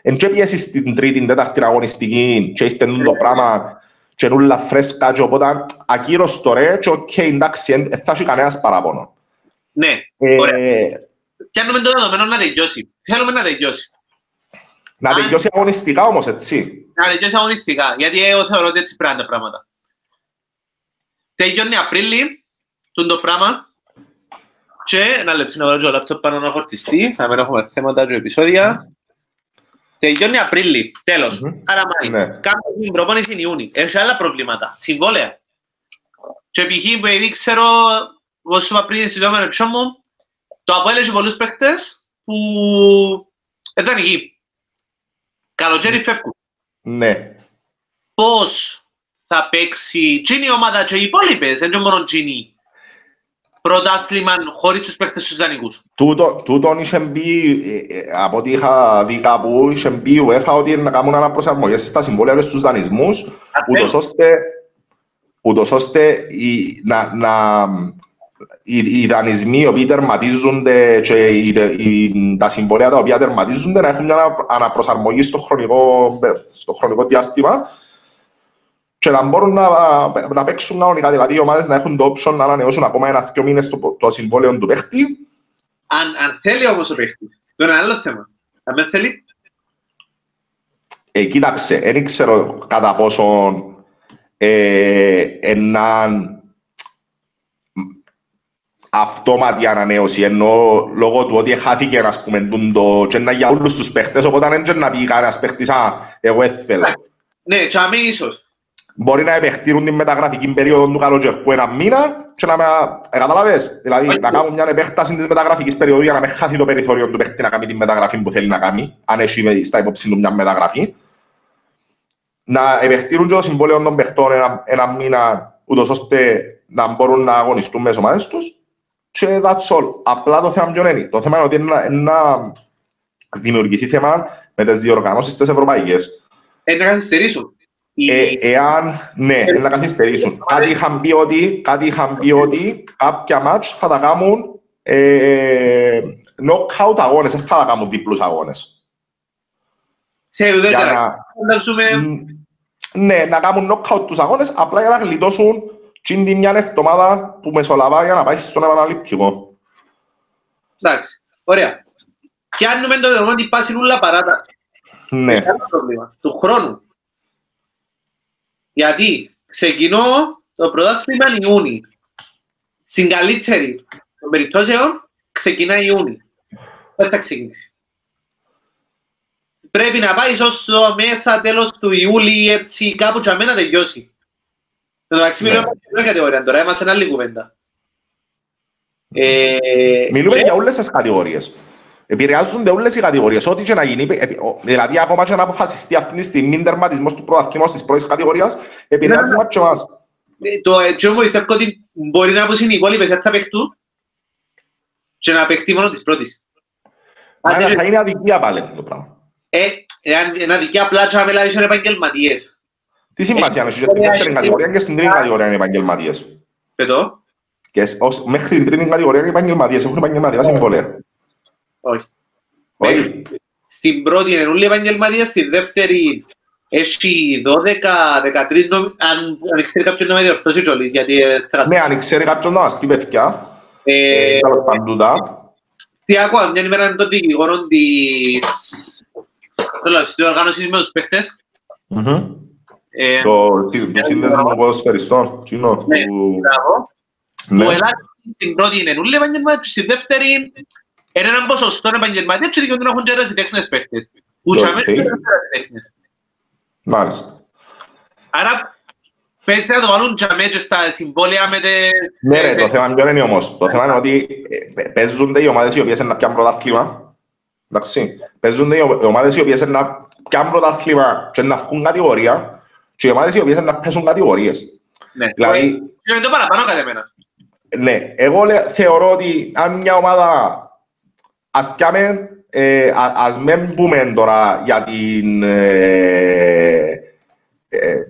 εν και πιέσεις στην τρίτη, τέταρτη αγωνιστική και ήρθε το πράγμα και νουλα φρέσκα και οπότε ακύρως το ρε και οκ, εντάξει, δεν θα έχει κανένας παράπονο. Ναι, ε, ωραία. Και αν το δεδομένο να τελειώσει. Θέλουμε να τελειώσει. Να τελειώσει αγωνιστικά όμως, έτσι. Να τελειώσει αγωνιστικά, γιατί εγώ θεωρώ ότι έτσι πρέπει τα πράγματα. Τελειώνει Απρίλη, το πράγμα, και ένα λεπτό να βάλω το λάπτοπ πάνω να φορτιστεί, να μην έχουμε θέματα και επεισόδια. Τελειώνει Απρίλη, τέλος. Άρα μάη, ναι. κάνουμε την προπόνηση Ιούνι. Έχει άλλα προβλήματα, συμβόλαια. Και π.χ. που ήδη ξέρω, όπως είπα πριν, στη δόμενη εξώ μου, το Αποέλ έχει πολλούς παίχτες που δεν είναι εκεί. Καλοκαίρι φεύγουν. Ναι. Πώς θα παίξει η ομάδα και οι υπόλοιπες, δεν είναι μόνο Τζίνι πρωτάθλημα χωρίς τους παίχτες τους δανεικούς. Τούτον είχε μπει, ε, ε, από ό,τι είχα δει κάπου, είχε μπει η UEFA ότι να κάνουν αναπροσαρμογές στα συμβόλαια και στους δανεισμούς, ούτως ώστε, ούτως ώστε οι, να, να, οι, οι δανεισμοί οι οποίοι τερματίζονται και οι, οι, τα συμβόλαια τα οποία τερματίζονται να έχουν μια αναπροσαρμογή στο χρονικό, στο χρονικό διάστημα και να μπορούν να, να παίξουν κανονικά, δηλαδή οι ομάδες να έχουν το option να ανανεώσουν ακόμα ένα δύο μήνες το, το συμβόλαιο του παίχτη. Αν, αν θέλει όμως ο παίχτης, το είναι άλλο θέμα. Αν δεν θέλει... Ε, κοίταξε, δεν ξέρω κατά πόσο ε, έναν αυτόματη ανανέωση, ενώ λόγω του ότι χάθηκε ας πούμε το και να για όλους τους παίχτες, οπότε δεν είναι να πει κανένας παίχτης, α, εγώ έθελα. Ναι, και αμήν ίσως μπορεί να επεκτείνουν την μεταγραφική περίοδο του καλοκαιρικού ένα μήνα και να με... Ε, καταλαβες, δηλαδή να κάνουν μια επέκταση της μεταγραφικής περίοδου για να μην χάσει το περιθώριο του παίχτη να κάνει τη μεταγραφή που θέλει να κάνει, αν έχει στα υπόψη του μια μεταγραφή. Να επεκτείνουν και το συμβόλαιο των παιχτών ένα, ένα μήνα, ούτως ώστε να μπορούν να αγωνιστούν μέσω ομάδες τους και that's all. Απλά το θέμα ποιο είναι. Το θέμα είναι ότι είναι να δημιουργηθεί θέμα με τις διοργανώσεις της Ευρωπαϊκές. Ε, να καθυστερήσουν. Ε, εάν, ναι, ε, να καθυστερήσουν. Κάτι είχαν πει ότι, κάτι είχαν πει ότι κάποια μάτς θα τα κάνουν ε, knockout αγώνες, δεν θα τα κάνουν δίπλους αγώνες. Σε ουδέτερα. Ναι, να κάνουν knockout τους αγώνες, απλά για να γλιτώσουν την μια εβδομάδα που μεσολαβά για να πάει στον επαναληπτικό. Εντάξει, ωραία. Πιάνουμε το δεδομένο ότι πάση νουλα παράταση. Ναι. πρόβλημα. Του χρόνου. Γιατί ξεκινώ το πρωτάθλημα Ιούνι. Στην καλύτερη των περιπτώσεων ξεκινάει Ιούνι. Δεν θα ξεκινήσει; Πρέπει να πάει ως το μέσα τέλος του Ιούλη έτσι κάπου και αμένα τελειώσει. Το μεταξύ μιλούμε για κατηγορία τώρα, είμαστε ένα άλλη κουβέντα. Ε, μιλούμε για όλες τις κατηγορίες. Επηρεάζονται όλες οι κατηγορίες. Ό,τι και να γίνει, δηλαδή ακόμα και να αποφασιστεί αυτή τη στιγμή τερματισμός του πρωταθλήματος της πρώτης κατηγορίας, επηρεάζει μας και εμάς. Το έτσι όμως πιστεύω ότι μπορεί να πούσουν οι υπόλοιπες θα παιχτούν και να παιχτεί μόνο της πρώτης. Άρα θα είναι αδικία πάλι το πράγμα. Ε, είναι αδικία απλά και να μιλάει επαγγελματίες. Τι σημασία έχει στην δεύτερη κατηγορία και στην τρίτη κατηγορία είναι επαγγελματίες; Πετώ. Και μέχρι την τρίτη κατηγορία είναι επαγγελματίες, έχουν επαγγελματικά συμβολία. Όχι. Όχι. Στην πρώτη είναι όλοι επαγγελματίες, στη δεύτερη έχει 12-13 νομ... αν, αν ξέρει κάποιον να με διορθώσει κιόλις, γιατί... Ναι, αν ξέρει κάποιον να μας πει παιδιά, ε, τέλος παντούτα. Τι ακούω, μια ημέρα είναι το δικηγόρο της... Τέλος, της οργάνωσης με τους παίχτες. Ε, το σύνδεσμο ποδοσφαιριστών, κοινό. Ναι, μπράβο. Ναι. Που ελάχιστη στην πρώτη είναι όλοι επαγγελματίες, στη δεύτερη είναι ένα ποσοστό επαγγελματίες και δικαιούνται να έχουν και ερασιτέχνες παίχτες. Που τσάμε και ερασιτέχνες. Μάλιστα. Άρα πες να το βάλουν τσάμε και στα συμβόλαια με τις... Ναι ρε, το θέμα ποιο είναι όμως. Το θέμα είναι ότι ε, παίζονται οι ομάδες οι οποίες είναι να πιάνουν πρωτάθλημα. Εντάξει. Παίζονται οι ομάδες οι οποίες είναι να πιάνουν πρωτάθλημα και να βγουν κατηγορία και οι ομάδες οι οποίες είναι να πέσουν κατηγορίες. Ναι, δηλαδή, είναι το παραπάνω κατά εμένα. Ναι, εγώ θεωρώ ότι αν μια ομάδα ας πιάμε, ε, ας μην πούμε τώρα για την ε, ε,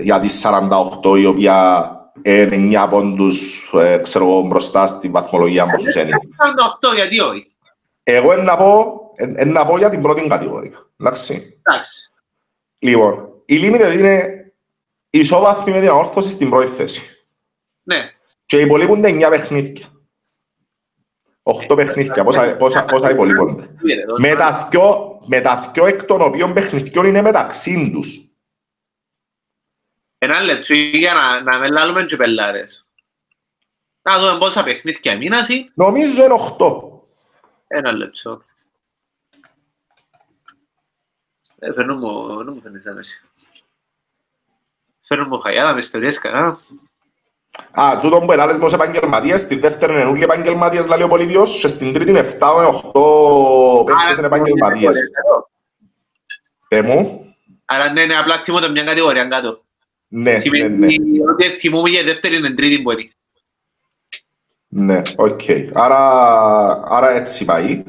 για τη 48 η οποία είναι 9 πόντους ε, ξέρω εγώ μπροστά στη βαθμολογία μου στους είναι. 48 γιατί όχι; Εγώ να πω, να πω για την πρώτη κατηγορία. Εντάξει. Εντάξει. Λοιπόν, η Limited είναι ισόβαθμη με την αόρθωση στην πρώτη θέση. Ναι. Και υπολείπονται 9 παιχνίδια. Οχτώ παιχνίδια, πόσα, πόσα, πόσα υπολείπονται. Με τα, δυο, με τα δυο εκ των οποίων παιχνιδιών είναι μεταξύ τους. Ένα λεπτό για να, να με λάλλουμε και πελάρες. Να δούμε πόσα παιχνίδια μήναση. Νομίζω είναι οχτώ. Ένα λεπτό. Ε, φέρνω μου, δεν μου φαίνεται άμεση. Φέρνω μου χαϊάδα με ιστορίες κανένα. Α, τούτο που ελάλες με ως επαγγελματίες, στη δεύτερη είναι όλοι επαγγελματίες, λέει ο Πολύβιος, και στην τρίτη είναι 7 με 8 παίχτες είναι επαγγελματίες. Τε μου. Άρα ναι, ναι, απλά θυμώ το μια κατηγορία κάτω. Ναι, ναι, ναι. Ότι θυμούμε για δεύτερη είναι τρίτη που είναι. Ναι, οκ. Άρα, άρα έτσι πάει.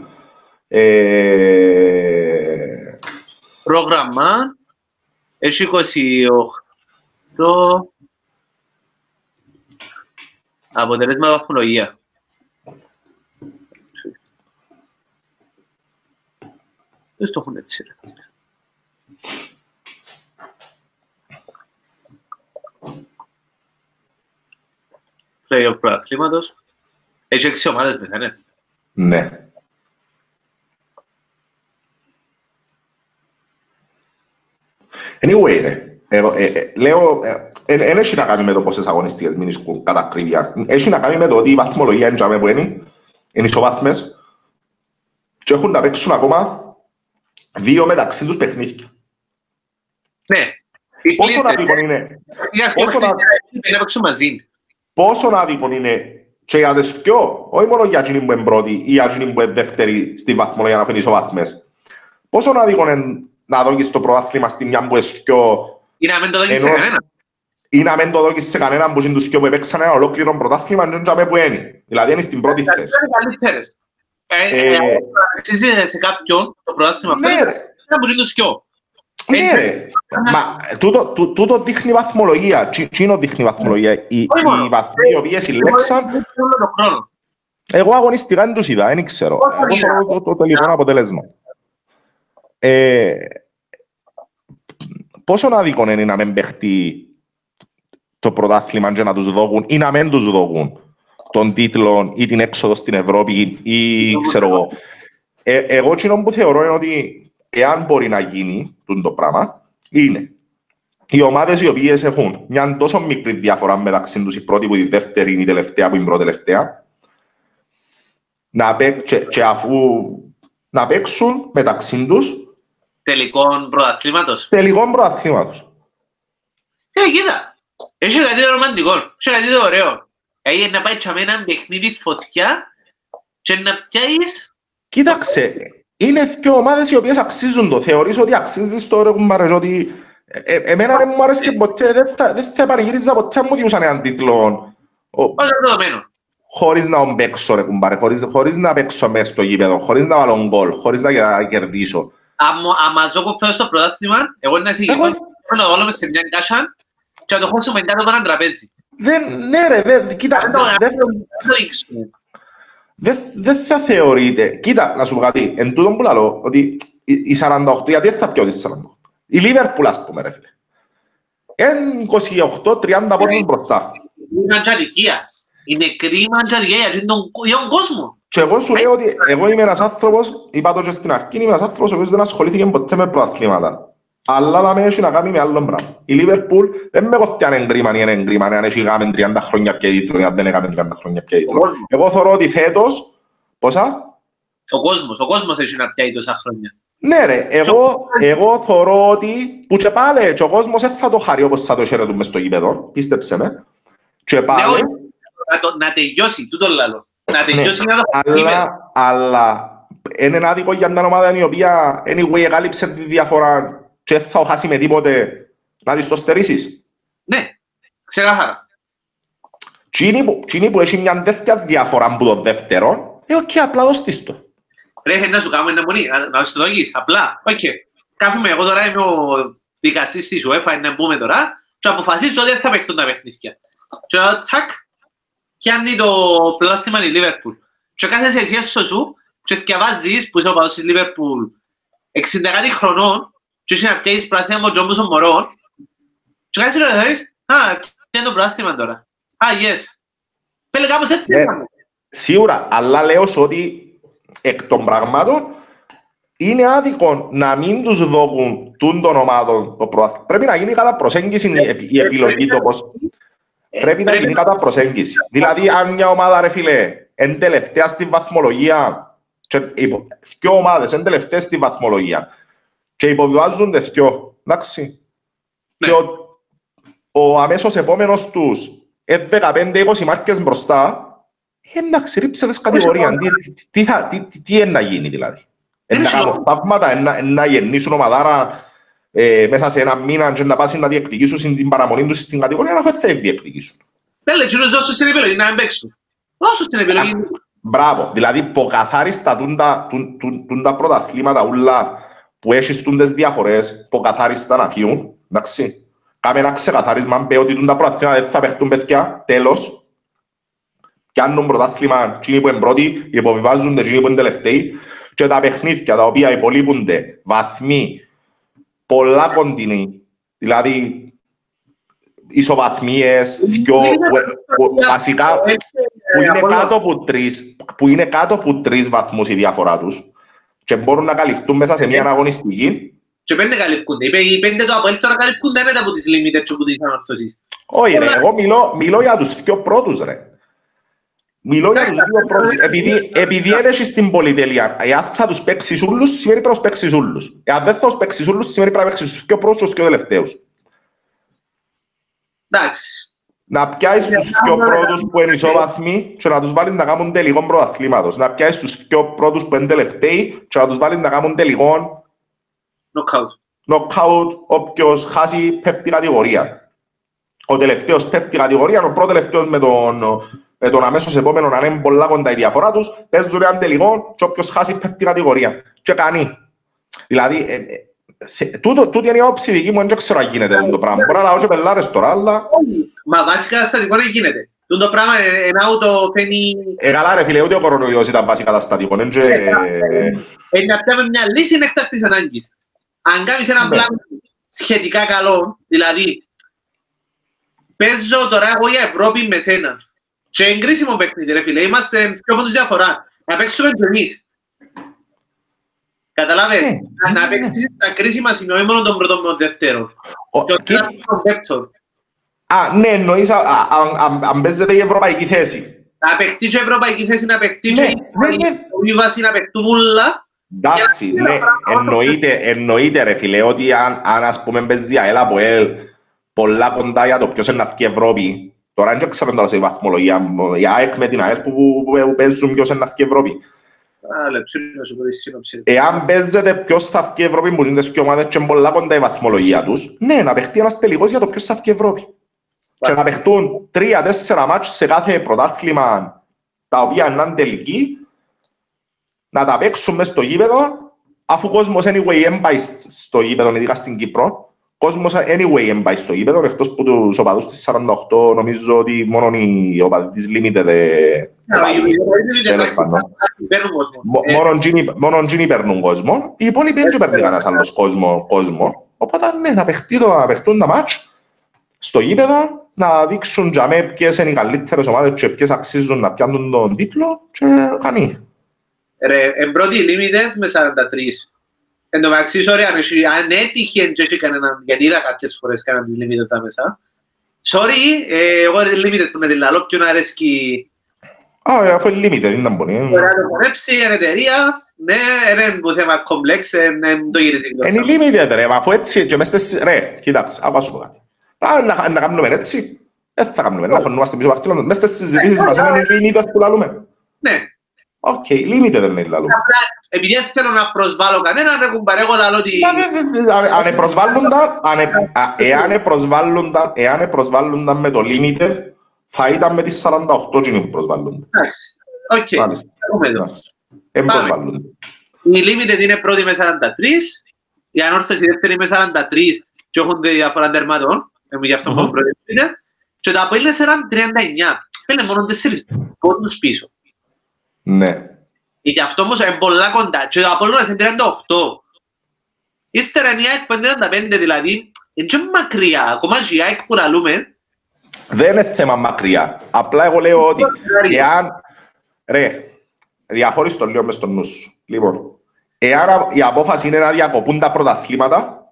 Ε... Πρόγραμμα. Έχει 28 Αποτελέσμα βαθμολογία. Δεν το έχουν έτσι. Ρε. Play-off προαθλήματος. Έχει έξι ομάδες μέσα, ναι. Ναι. Anyway, ρε. Ε, ε, ε, λέω, ε, δεν έχει να κάνει με το πόσες αγωνιστικές μηνίσκουν κατά κρύβια. Έχει να κάνει με το ότι η βαθμολογία είναι που είναι, είναι ισοβάθμες και έχουν να παίξουν ακόμα δύο μεταξύ τους παιχνίδια. Ναι. Πόσο άδικο είναι. Πόσο να παίξουν μαζί. Πόσο άδικο είναι και για τις πιο, όχι μόνο για εκείνη που είναι πρώτη ή για εκείνη που είναι δεύτερη στη βαθμολογία να φέρει ισοβάθμες. Πόσο άδικο είναι να δώσεις το προάθλημα στη μια που είναι πιο... Ή να μην το δώσεις σε κανένα. ή να μην το δώκεις σε κανέναν που είναι τους που έπαιξαν ένα ολόκληρο πρωτάθλημα και δεν που είναι. Δηλαδή είναι στην πρώτη θέση. Είναι καλύτερες. Αξίζει σε κάποιον το πρωτάθλημα ναι, πρέπει να μπορεί τους σκιό. Ναι ρε, μα τούτο δείχνει βαθμολογία, είναι δείχνει βαθμολογία. Οι βαθμοί οι οποίες συλλέξαν... Εγώ αγωνιστικά δεν τους είδα, δεν ξέρω. Εγώ θέλω το τελικό αποτέλεσμα. Πόσο άδικο είναι να μην παιχτεί το πρωτάθλημα και να τους δώκουν ή να μην τους δώκουν των τίτλων ή την έξοδο στην Ευρώπη ή ξέρω εγώ. Ε, εγώ κοινό που θεωρώ είναι ότι εάν μπορεί να γίνει το πράγμα είναι οι ομάδες οι οποίες έχουν μια τόσο μικρή διαφορά μεταξύ τους, η πρώτη που η δεύτερη είναι η τελευταία που είναι η πρώτη τελευταία, να, και, και αφού να παίξουν μεταξύ τους Τελικών πρωταθλήματος. Τελικών πρωταθλήματος. Ε, κοίτα. Έχει κάτι το ρομαντικό. Έχει κάτι το ωραίο. Έχει να πάει με έναν παιχνίδι φωτιά και να πιάσεις... Κοίταξε, είναι δύο ομάδες οι οποίες αξίζουν το. Θεωρείς ότι αξίζεις το ρε κουμπάρε, ότι ε, ε, εμένα δεν μου άρεσε και ποτέ, δεν θα, δεν θα παρηγύριζα ποτέ μου διούσαν έναν τίτλο. Όχι δεδομένο. Χωρίς να παίξω ρε κουμπάρε, χωρίς, χωρίς να παίξω μέσα στο γήπεδο, χωρίς να βάλω γκολ, χωρίς να κερδίσω. Αν μας δω κοφέω στο πρωτάθλημα, εγώ να συγκεκριμένω να το βάλουμε σε μια κάσσα και να το χώσουμε κάτω από έναν τραπέζι. Δεν, ναι ρε, δε, κοίτα, δεν το ήξουμε. Δεν θα θεωρείται, κοίτα, να σου πω κάτι, εν τούτον που λέω, ότι η 48, γιατί δεν θα πιω τη 48. Η Λίβερπουλ, ας πούμε, ρε φίλε. Εν 28-30 πόντους μπροστά. Είναι αντζαδικία. Είναι κρίμα αντζαδικία για τον κόσμο. Και εγώ σου λέω ότι εγώ είμαι ένας άνθρωπος, είπα το και στην αρχή, είμαι ένας άνθρωπος ο οποίος δεν ασχολήθηκε ποτέ με προαθλήματα. Αλλά να με έχει να κάνει με άλλο πράγμα. Η Λίβερπουλ δεν με κοφτεί αν εγκρίμα ή αν εγκρίμα, αν έχει γάμε 30 χρόνια πια ή αν δεν έκαμε 30 χρόνια πια ίδρυμα. Εγώ θεωρώ ότι φέτος, πόσα; Ο κόσμος, ο κόσμος έχει να πιάει τόσα χρόνια. Ναι ρε, εγώ, εγώ θεωρώ ότι που και πάλι και ο κόσμος δεν θα το χαρεί όπως θα το χαιρετούν μες στο γήπεδο, πίστεψε με. Και πάλι... Ναι, να, το, να τελειώσει, τούτο λαλώ. Να ναι, τελειώσει ναι, να το αλλά, αλλά είναι ένα άδικο για μια ομάδα η οποία anyway εγκάλυψε τη διαφορά και θα χάσει με τίποτε να της το στερήσεις. Ναι, ξεκάθαρα. Τι που έχει μια τέτοια διαφορά από το δεύτερο, ε, οκ, απλά δώσ' της το. Ρε, να σου κάνουμε ένα μονή, να σου το δώσεις, απλά. Οκ, κάθομαι, εγώ τώρα είμαι ο δικαστής της UEFA, να μπούμε τώρα, και αποφασίζω ότι δεν θα παίχτουν τα παιχνίδια. Και τώρα, τσακ, πιάνει το πρωτάθλημα η Λίβερπουλ. Και κάθεσαι εσύ έσω σου και θυκευάζεις που είσαι ο παδός της Λίβερπουλ 60 κάτι χρονών και είσαι να πιέσεις πρωτάθλημα από τον των μωρών και κάθεσαι να δεις, α, πιάνε το πρωτάθλημα τώρα; Α, yes. Πέλε κάπως έτσι yeah. Ναι. Σίγουρα, αλλά λέω ότι εκ των πραγμάτων είναι άδικο να μην τους δώκουν τούν των ομάδων το πρωτάθλημα. Πρέπει να γίνει κατά προσέγγιση η επιλογή το πώς Πρέπει να γίνει κατά προσέγγιση. Δηλαδή, αν μια ομάδα, ρε φίλε, εν τελευταία στη βαθμολογία, και υπο, δυο ομάδες εν τελευταία στη βαθμολογία και υποβιβάζονται δυο, εντάξει. Ναι. Και ο, ο αμέσως επόμενος τους ε, 15-20 μάρκες μπροστά, ε, εντάξει, ρίψε τις κατηγορία. Τι, τι, τι, τι, τι, είναι να γίνει δηλαδή. Είναι να κάνουν θαύματα, να γεννήσουν ομαδάρα ε, μέσα σε ένα μήνα και να πάσει να διεκδικήσουν την παραμονή τους στην κατηγορία, να θα διεκδικήσουν. Πέλε, και δώσω στην επιλογή να παίξουν. Δώσω στην επιλογή. Μπράβο, δηλαδή ποκαθάριστα τα πρωταθλήματα ούλα που έχεις τούντες διαφορές, ποκαθάριστα να φύγουν, εντάξει. Κάμε ένα ξεκαθάρισμα, πει ότι τα πρωταθλήματα δεν θα παίχτουν παιδιά, τέλος. Πιάνουν πρωταθλήμα εκείνοι που είναι πρώτοι, υποβιβάζονται εκείνοι που είναι τελευταίοι και τα παιχνίδια τα οποία υπολείπονται βαθμοί πολλά κοντινή. Δηλαδή, ισοβαθμίες, δυο, βασικά, που είναι κάτω από τρεις, που είναι κάτω από τρεις βαθμούς η διαφορά τους και μπορούν να καλυφθούν μέσα σε μια αγωνιστική. Και πέντε καλυφθούνται. Οι πέντε το Αποέλ τώρα καλυφθούνται είναι από τις λίμιτες και από τις ανορθώσεις. Όχι ρε, εγώ μιλώ, μιλώ για τους πιο πρώτους ρε. Μιλώ για τους δύο πρώτους, επειδή, επειδή έχεις την πολυτελεία. Εάν θα τους παίξεις ούλους, σημαίνει πρέπει να τους παίξεις ούλους. Εάν δεν θα τους παίξεις ούλους, σημαίνει πρέπει να παίξεις τους πιο πρώτους και τους τελευταίους. Εντάξει. Να πιάσεις τους πιο πρώτους που είναι ισόβαθμοι και να τους βάλεις να κάνουν τελικό πρωταθλήματος. Να πιάσεις τους πιο πρώτους που είναι τελευταίοι και να τους βάλεις να κάνουν τελικό knockout. Knockout, όποιος χάσει πέφτει κατηγορία. ο τελευταίος πέφτει κατηγορία, ο πρώτο τελευταίος με τον, με τον αμέσως επόμενο να είναι πολλά κοντά η διαφορά τους, παίζουν έναν τελικό και όποιος χάσει πέφτει κατηγορία. Και κάνει. Δηλαδή, ε, ε, τούτο, τούτη είναι η όψη δική μου, δεν ξέρω αν γίνεται το πράγμα. Μπορεί να λαό και πελάρες τώρα, αλλά... Μα βασικά στατικό δεν γίνεται. Το πράγμα είναι άουτο φαίνει... Ε, καλά ρε φίλε, ούτε ο κορονοϊός ήταν βασικά τα στατικό. Είναι να πιάμε μια λύση είναι εκτακτής ανάγκης. Αν κάνεις ένα ναι. πλάνο σχετικά καλό, δηλαδή παίζω τώρα εγώ για Ευρώπη με σένα και εγκρίσιμο παιχνίδι ρε φίλε, είμαστε πιο πόντους διαφορά. Να παίξουμε και εμείς. Καταλάβες, ναι, να ναι, παίξεις τα κρίσιμα σημεία, όχι μόνο τον πρώτο με τον δεύτερο. Και τον δεύτερο. Α, ναι, εννοείς αν παίζεται η ευρωπαϊκή θέση. Να παιχτεί και η ευρωπαϊκή θέση, να παιχτεί και η βάση να παιχτούν όλα. Εντάξει, ναι, εννοείται, εννοείται ρε φίλε, ότι αν, αν ας πούμε παίζει αέλα από ελ πολλά κοντά για το ποιος είναι να βγει Ευρώπη, τώρα δεν ξέρω τώρα σε βαθμολογία, η ΑΕΚ με την ΑΕΛ που, που, που παίζουν ποιος είναι να βγει Ευρώπη. Εάν παίζεται ποιος θα βγει Ευρώπη που είναι και ομάδες και πολλά κοντά η βαθμολογία τους, ναι, να παιχτεί ένας τελικός για το ποιος θα βγει Ευρώπη. Και να παιχτούν τρία-τέσσερα μάτς σε κάθε πρωτάθλημα τα οποία είναι τελική, να τα παίξουν μέσα στο γήπεδο, αφού ο κόσμος anyway δεν πάει στο γήπεδο, ειδικά στην Κύπρο, ο κόσμος anyway δεν πάει στο γήπεδο, εκτός που τους οπαδούς της 48 νομίζω ότι μόνο οι οπαδοί της Limited Μόνο εκείνοι παίρνουν κόσμο, οι υπόλοιποι δεν παίρνουν κανένας άλλος κόσμο, οπότε ναι, να παιχτούν τα μάτς στο γήπεδο να δείξουν για μέ ποιες είναι οι καλύτερες ομάδες και ποιες αξίζουν να πιάνουν τον τίτλο και κάνει. Ρε, εμπρώτη limited με 43. Εν τω μεταξύ, sorry, αν έτυχε και έχει κανέναν, γιατί είδα κάποιες φορές κάναν τις limited τα μέσα. Sorry, ε, εγώ είναι limited που με την λαλό, ποιον αρέσκει... Α, αφού είναι limited, είναι να μπορεί. Μπορεί να το πονέψει, είναι εταιρεία, ναι, είναι που θέμα κομπλέξ, είναι το γυρίζει. Είναι limited ρε, αφού έτσι, και μες τις, ρε, κοίταξε, άκου σου πω κάτι. Να, να κάνουμε έτσι. Δεν θα κάνουμε, να χωνούμαστε πίσω από Μες στις συζητήσεις μας είναι limited που λαλούμε. Ναι. OK, limited δεν είναι λαλούμε. Επειδή θέλω να προσβάλλω κανέναν, ρε κουμπάρε εγώ λαλώ ότι... Αν προσβάλλονταν, εάν προσβάλλονταν με το limited, θα ήταν με τις 48 κοινοί που προσβάλλονται. Εντάξει, οκ. Εν προσβάλλονται. Η limited είναι πρώτη με 43, η ανόρθωση δεύτερη με 43 και έχουν διαφορά τερμάτων εγώ γι' αυτό έχω προηγούμενο. Και τα από είναι 39. Είναι μόνο τέσσερις πόντους πίσω. Ναι. Γι' αυτό όμως είναι πολλά κοντά. Και το Απόλλωνας είναι 38. Ύστερα είναι η ΑΕΚ που είναι 35 δηλαδή. Είναι και μακριά. Ακόμα και η ΑΕΚ που λαλούμε. Δεν είναι θέμα μακριά. Απλά εγώ λέω ότι εάν... Ρε, διαχώριστο λίγο μες στο νου σου. Λοιπόν, εάν η απόφαση είναι να διακοπούν τα πρωταθλήματα,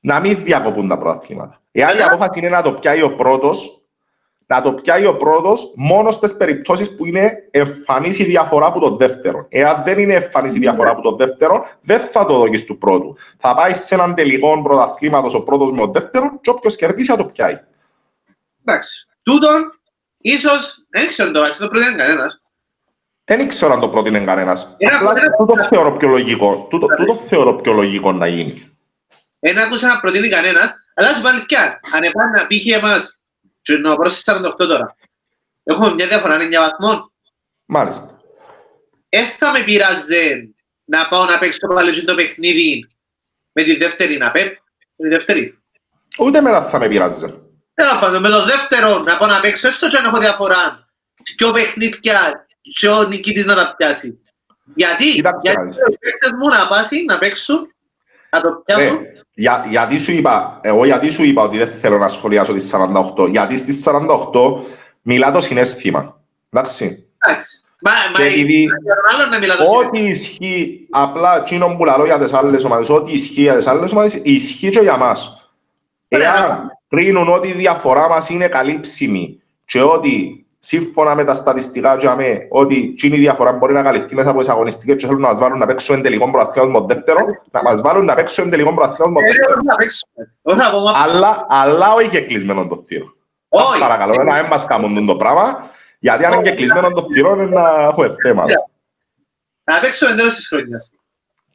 να μην διακοπούν τα πρωταθλήματα. Εάν η απόφαση είναι να το πιάει ο πρώτος, να το πιάει ο πρώτος μόνος στις περιπτώσεις που είναι εμφανής η διαφορά από το δεύτερο. Εάν δεν είναι εμφανής η διαφορά από το δεύτερο, δεν θα το δώσει του πρώτου. Θα πάει σε έναν τελικό πρωταθλήματος ο πρώτος με τον δεύτερο και όποιος κερδίσει θα το πιάει. Εντάξει. Τούτον, ίσως δεν ξέρω το το πρότεινε κανένας. Δεν ξέρω αν το πρότεινε κανένας. Τούτο θεωρώ πιο λογικό. Τούτο θεωρώ πιο λογικό να γίνει. Δεν άκουσα να προτείνει κανένας, αλλά σου πάνε αλήθεια. Αν επάνε να πήχε εμάς, και να πάω σε 48 τώρα, έχουμε μια διαφορά, είναι για βαθμό. Μάλιστα. Δεν θα με πειράζει να πάω να παίξω πάλι το παιχνίδι με τη δεύτερη να πέπ, με τη δεύτερη. Ούτε μέρα θα με πειράζει. Τέλος πάντων, με το δεύτερο να πάω να παίξω, έστω και αν έχω διαφορά. Και ο παιχνίδια και ο νικητής να τα πιάσει. Γιατί, γιατί οι παίκτες μου να πάσει, να παίξουν, να το πιάσουν. Ναι. Για, γιατί σου είπα, εγώ γιατί σου είπα ότι δεν θέλω να σχολιάσω τις 48, γιατί στις 48 μιλά το συνέστημα. Εντάξει. Εντάξει. Μα, μα επειδή, να μιλά το ό,τι ισχύει, απλά εκείνο που λαλώ για τις άλλες ομάδες, ό,τι ισχύει για τις άλλες ομάδες, ισχύει και για μας. Εάν κρίνουν ότι η διαφορά μας είναι καλύψιμη και ότι σύμφωνα με τα στατιστικά για μέ, ότι εκείνη η διαφορά μπορεί να καλυφθεί μέσα από τις αγωνιστικές και θέλουν να μας βάλουν να παίξουν εν τελικό προαθλήμα δεύτερο, να μας βάλουν να παίξουν εν τελικό προαθλήμα δεύτερο. Αλλά, αλλά όχι και κλεισμένο το θύρο. Σας παρακαλώ, να μην μας κάνουν το πράγμα, γιατί αν είναι και κλεισμένο το θύρο είναι να έχουμε θέμα. Να παίξουμε εντέλος της χρονιάς.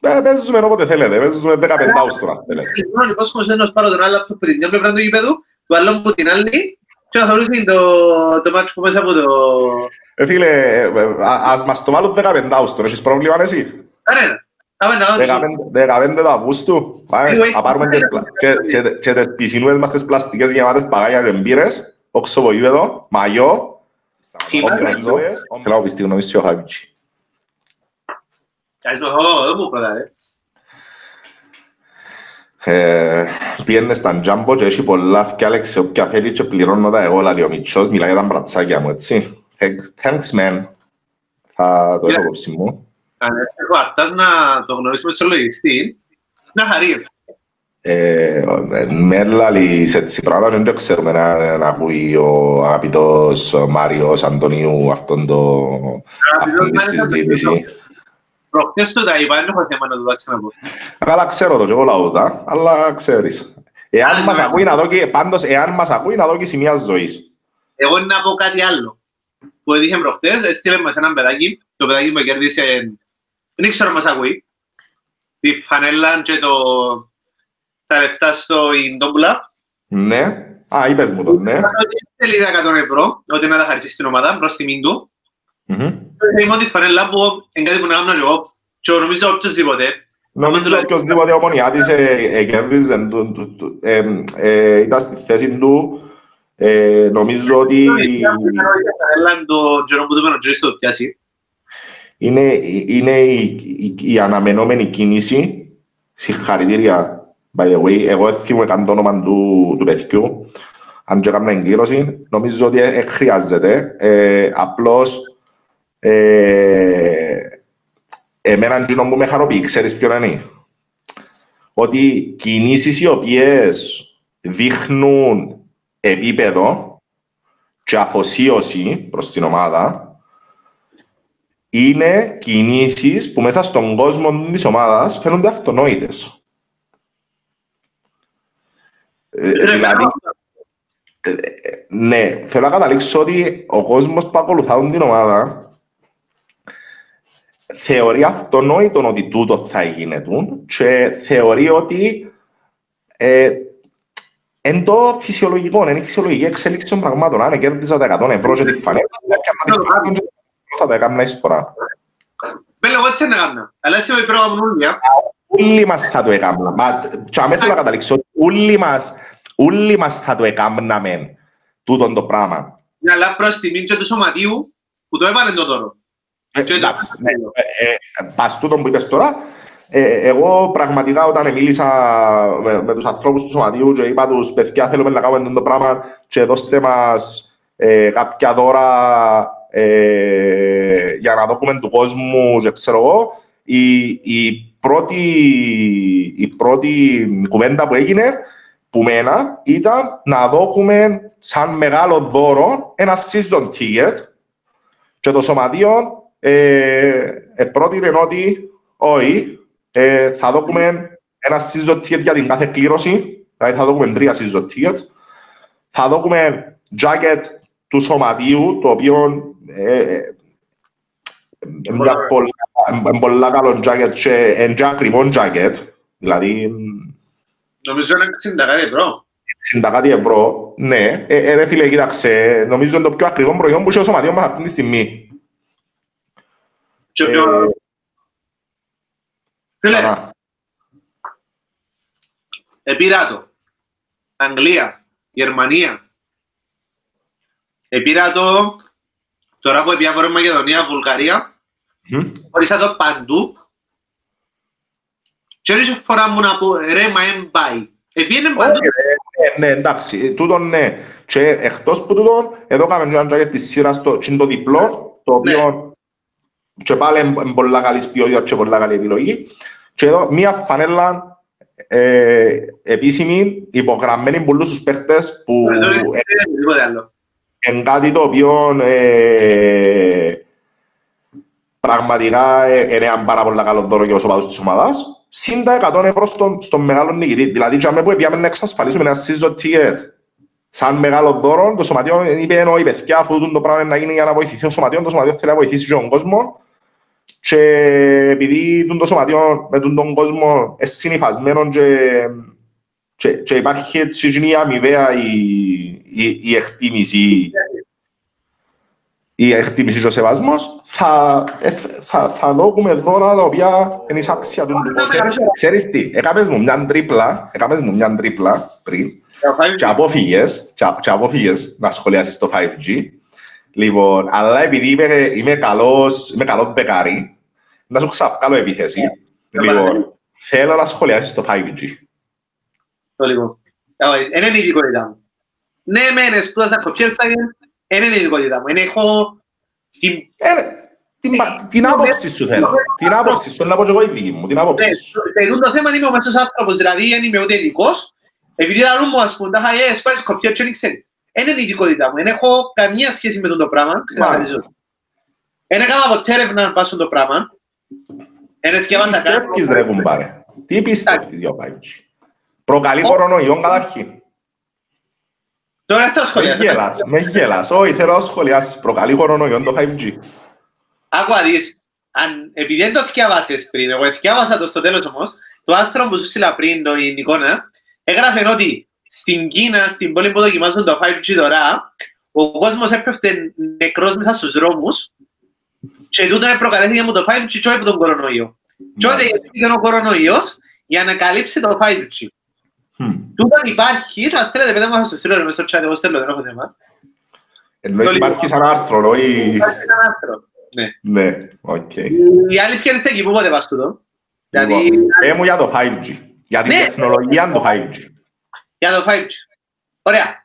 Ε, παίζουμε όποτε θέλετε, παίζουμε 15 Αύστρα. Λοιπόν, υπόσχομαι σε ένας πάρω τον άλλος από την μια πλευρά του γηπέδου του άλλου που την άλλη και να θεωρούσε το, το μάτσο που μέσα από το... Ε, φίλε, ε, ε, ας μας το βάλουν 15 Αύγουστο, έχεις πρόβλημα εσύ. Κανένα. 15 το Αυγούστου, πάμε, να πάρουμε και τις πισινούες μας τις πλαστικές γεμάτες παγάγια και μπύρες, οξοβοήπεδο, μαγιό, Θέλω να πεις τη γνώμη σου ο Χαβίτσι. Κάνεις με αυτό, δεν μου πρώτα, ρε. Πήγαινε στα τζάμπο και έχει πολλά φτιάλεξη όποια θέλει και πληρώνω τα εγώ, λέει ο Μιτσός, μιλάει για τα μπρατσάκια μου, έτσι. Thanks, man. Θα το έχω κόψει μου. Αν έχω αρτάς να το γνωρίσουμε στο λογιστή, να χαρεί. Με λαλείς έτσι πράγματα δεν ξέρουμε να, να ακούει ο αγαπητός Μάριος Αντωνίου αυτόν το, αυτήν τη συζήτηση. Προχτές το τα είπα, δεν έχω θέμα να το ξαναπώ. Καλά ξέρω το και εγώ λαούδα, αλλά ξέρεις. Εάν μας ακούει να δω και, πάντως, εάν μας ακούει να δω και σημεία ζωής. Εγώ να πω κάτι άλλο. Που έδειχε προχτές, έστειλε μας έναν παιδάκι, το παιδάκι που κέρδισε, δεν ξέρω μας ακούει, τη φανέλα και το, τα λεφτά στο Ιντόμπουλα. Ναι. Α, είπες μου το, ναι. Θέλει 100 ευρώ, ότι να τα χαρίσεις στην ομάδα, προς τιμήν του. Είμαι ότι φανέλα που είναι κάτι που να κάνω εγώ και νομίζω οποιοςδήποτε. Νομίζω οποιοςδήποτε ομονιάτης κέρδιζε, ήταν στη θέση του, νομίζω ότι... Είναι η αναμενόμενη κίνηση, συγχαρητήρια by the way, εγώ θυμούμαι καν το όνομα του, του παιδιού, αν και έκανα εγκλήρωση, νομίζω ότι ε, χρειάζεται. Ε, απλώς, ε, εμένα εκείνο που με χαροποιεί, ξέρεις ποιο είναι. Ότι κινήσεις οι οποίες δείχνουν επίπεδο και αφοσίωση προς την ομάδα, είναι κινήσεις που μέσα στον κόσμο της ομάδας φαίνονται αυτονόητες. Ε, δηλαδή, ε, ναι, θέλω να καταλήξω ότι ο κόσμος που ακολουθά την ομάδα θεωρεί αυτονόητο ότι τούτο θα γίνεται και θεωρεί ότι ε, εν το φυσιολογικό, είναι η φυσιολογική εξέλιξη των πραγμάτων. Αν κέρδιζα τα 100 ευρώ και τη φανέλα, θα τα έκανα εισφορά. Με λόγω έτσι είναι έκανα. Αλλά εσύ ο πρόγραμμα νουλιά. Όλοι μας θα το έκανα. Μα και αν θέλω να καταλήξω, όλοι μας, όλοι μας θα το έκαναμε τούτον το πράγμα. Ναι, αλλά προς τιμήν και του σωματίου που το έβαλε το δώρο. Εντάξει, ναι, πας τούτον που είπες τώρα, εγώ πραγματικά όταν μίλησα με, με τους ανθρώπους του σωματίου και είπα τους παιδιά θέλουμε να κάνουμε το πράγμα και δώστε μας ε, κάποια δώρα ε, για να δούμε του κόσμου και ξέρω εγώ, η, η, πρώτη, η πρώτη κουβέντα που έγινε που μένα ήταν να δούμε σαν μεγάλο δώρο ένα season ticket και το σωματείο ε, ε, πρότεινε ότι όχι, ε, θα δούμε ένα season ticket για την κάθε κλήρωση, δηλαδή θα δούμε τρία season tickets, θα δούμε jacket του σωματείου, το οποίο ε, ε μια πολλά καλό jacket και ένα ακριβό jacket, δηλαδή... Νομίζω είναι 60 κάτι ευρώ. 60 κάτι ευρώ, ναι. Ε, ε, ρε φίλε, κοίταξε, νομίζω είναι το πιο ακριβό προϊόν που έχει ο σωματείο μας αυτή τη στιγμή. Και πιο... Ε, φίλε, επήρα Αγγλία, Γερμανία. Επήρα τώρα που έπια από Μακεδονία, Βουλγαρία, Χωρίς το παντού. Και όλη φορά μου να πω, ρε, μα εν πάει. Επίενε παντού. Ναι, εντάξει, τούτο ναι. Και εκτός που τούτο, εδώ κάνουμε ένα τζάκετ της σειράς το, το διπλό, το οποίο και πάλι είναι πολλά καλή ποιότητα και πολλά καλή επιλογή. Και εδώ μία φανέλα ε, επίσημη, υπογραμμένη πολλούς τους παίχτες που είναι κάτι το οποίο ε, πραγματικά είναι ένα πάρα πολύ καλό δώρο για τους οπαδούς της ομάδας. Συν τα 100 ευρώ στον, στον μεγάλο νικητή. Δηλαδή, για που πήγαμε να εξασφαλίσουμε ένα season ticket σαν μεγάλο δώρο, το σωματείο είπε όχι παιδιά, αφού το πράγμα να γίνει για να βοηθηθεί ο σωματείο, το σωματείο θέλει να βοηθήσει και τον κόσμο. Και επειδή το σωματείο με τον κόσμο είναι συνειφασμένο και και, και υπάρχει έτσι η αμοιβαία η, η, η εκτίμηση η εκτίμηση και ο σεβασμός, θα, ε, θα, θα δώκουμε δώρα τα οποία είναι η άξια του Ξέρεις, ξέρεις τι, έκαμες μου μια τρίπλα, έκαμες μου μια τρίπλα πριν και απόφυγες, και απόφυγες να σχολιάσεις το 5G. Λοιπόν, αλλά επειδή είμαι, είμαι καλός, είμαι καλός δεκάρι, να σου ξαφκάλω επίθεση. Λοιπόν, θέλω να σχολιάσεις το 5G. Το λοιπόν. Είναι η ειδικότητα μου. Ναι, μεν, σπούδασα computer science, είναι η ειδικότητα μου. Έχω την άποψη σου θέλω. Την άποψη σου, να πω και εγώ η δική μου. Την άποψη σου. Το θέμα είναι ο μέσος άνθρωπος, δηλαδή δεν είμαι ούτε ειδικός. Επειδή λαλούν μου, ας πούμε, τα χαγέ, σπάει σκοπιά και δεν ξέρει. Είναι η ειδικότητα μου. Δεν έχω καμία σχέση με το πράγμα. Δεν έκανα ποτέ έρευνα πάνω στο πράγμα. Δεν θυκεύασα κάτι. Τι πιστεύεις ρε κουμπάρε. Τι πιστεύεις για ο Πάιτσι. Προκαλεί κορονοϊόν καταρχήν. Τώρα θα σχολιάσεις. Με γέλας, με γέλας. Όχι, θέλω να σχολιάσεις. Προκαλεί κορονοϊόν το 5G. Άκουα δεις, αν, επειδή δεν το θυκιάβασες πριν, εγώ θυκιάβασα το στο τέλος όμως, το άνθρωπο που σου στείλα πριν, το η εικόνα, έγραφε ότι στην Κίνα, στην πόλη που δοκιμάζουν το 5G τώρα, ο κόσμος έπεφτε νεκρός μέσα στους δρόμους και τούτο προκαλέθηκε από το 5G και όχι από τον κορονοϊό. Και όταν έγινε ο κορονοϊός για να καλύψει το 5G. Τούτο υπάρχει, αν θέλετε πέτα μας το στείλ' το μέσα στο chat, εγώ στέλνω, δεν έχω θέμα. Εννοείς υπάρχει σαν άρθρο, όχι... Υπάρχει σαν άρθρο. Ναι. Ναι, οκ. Η αλήθεια είναι εκεί, πού πότε πας τούτο. Δηλαδή... Ε, μου για το 5G. Για την ναι. τεχνολογία του 5G. Για το 5G. Ωραία.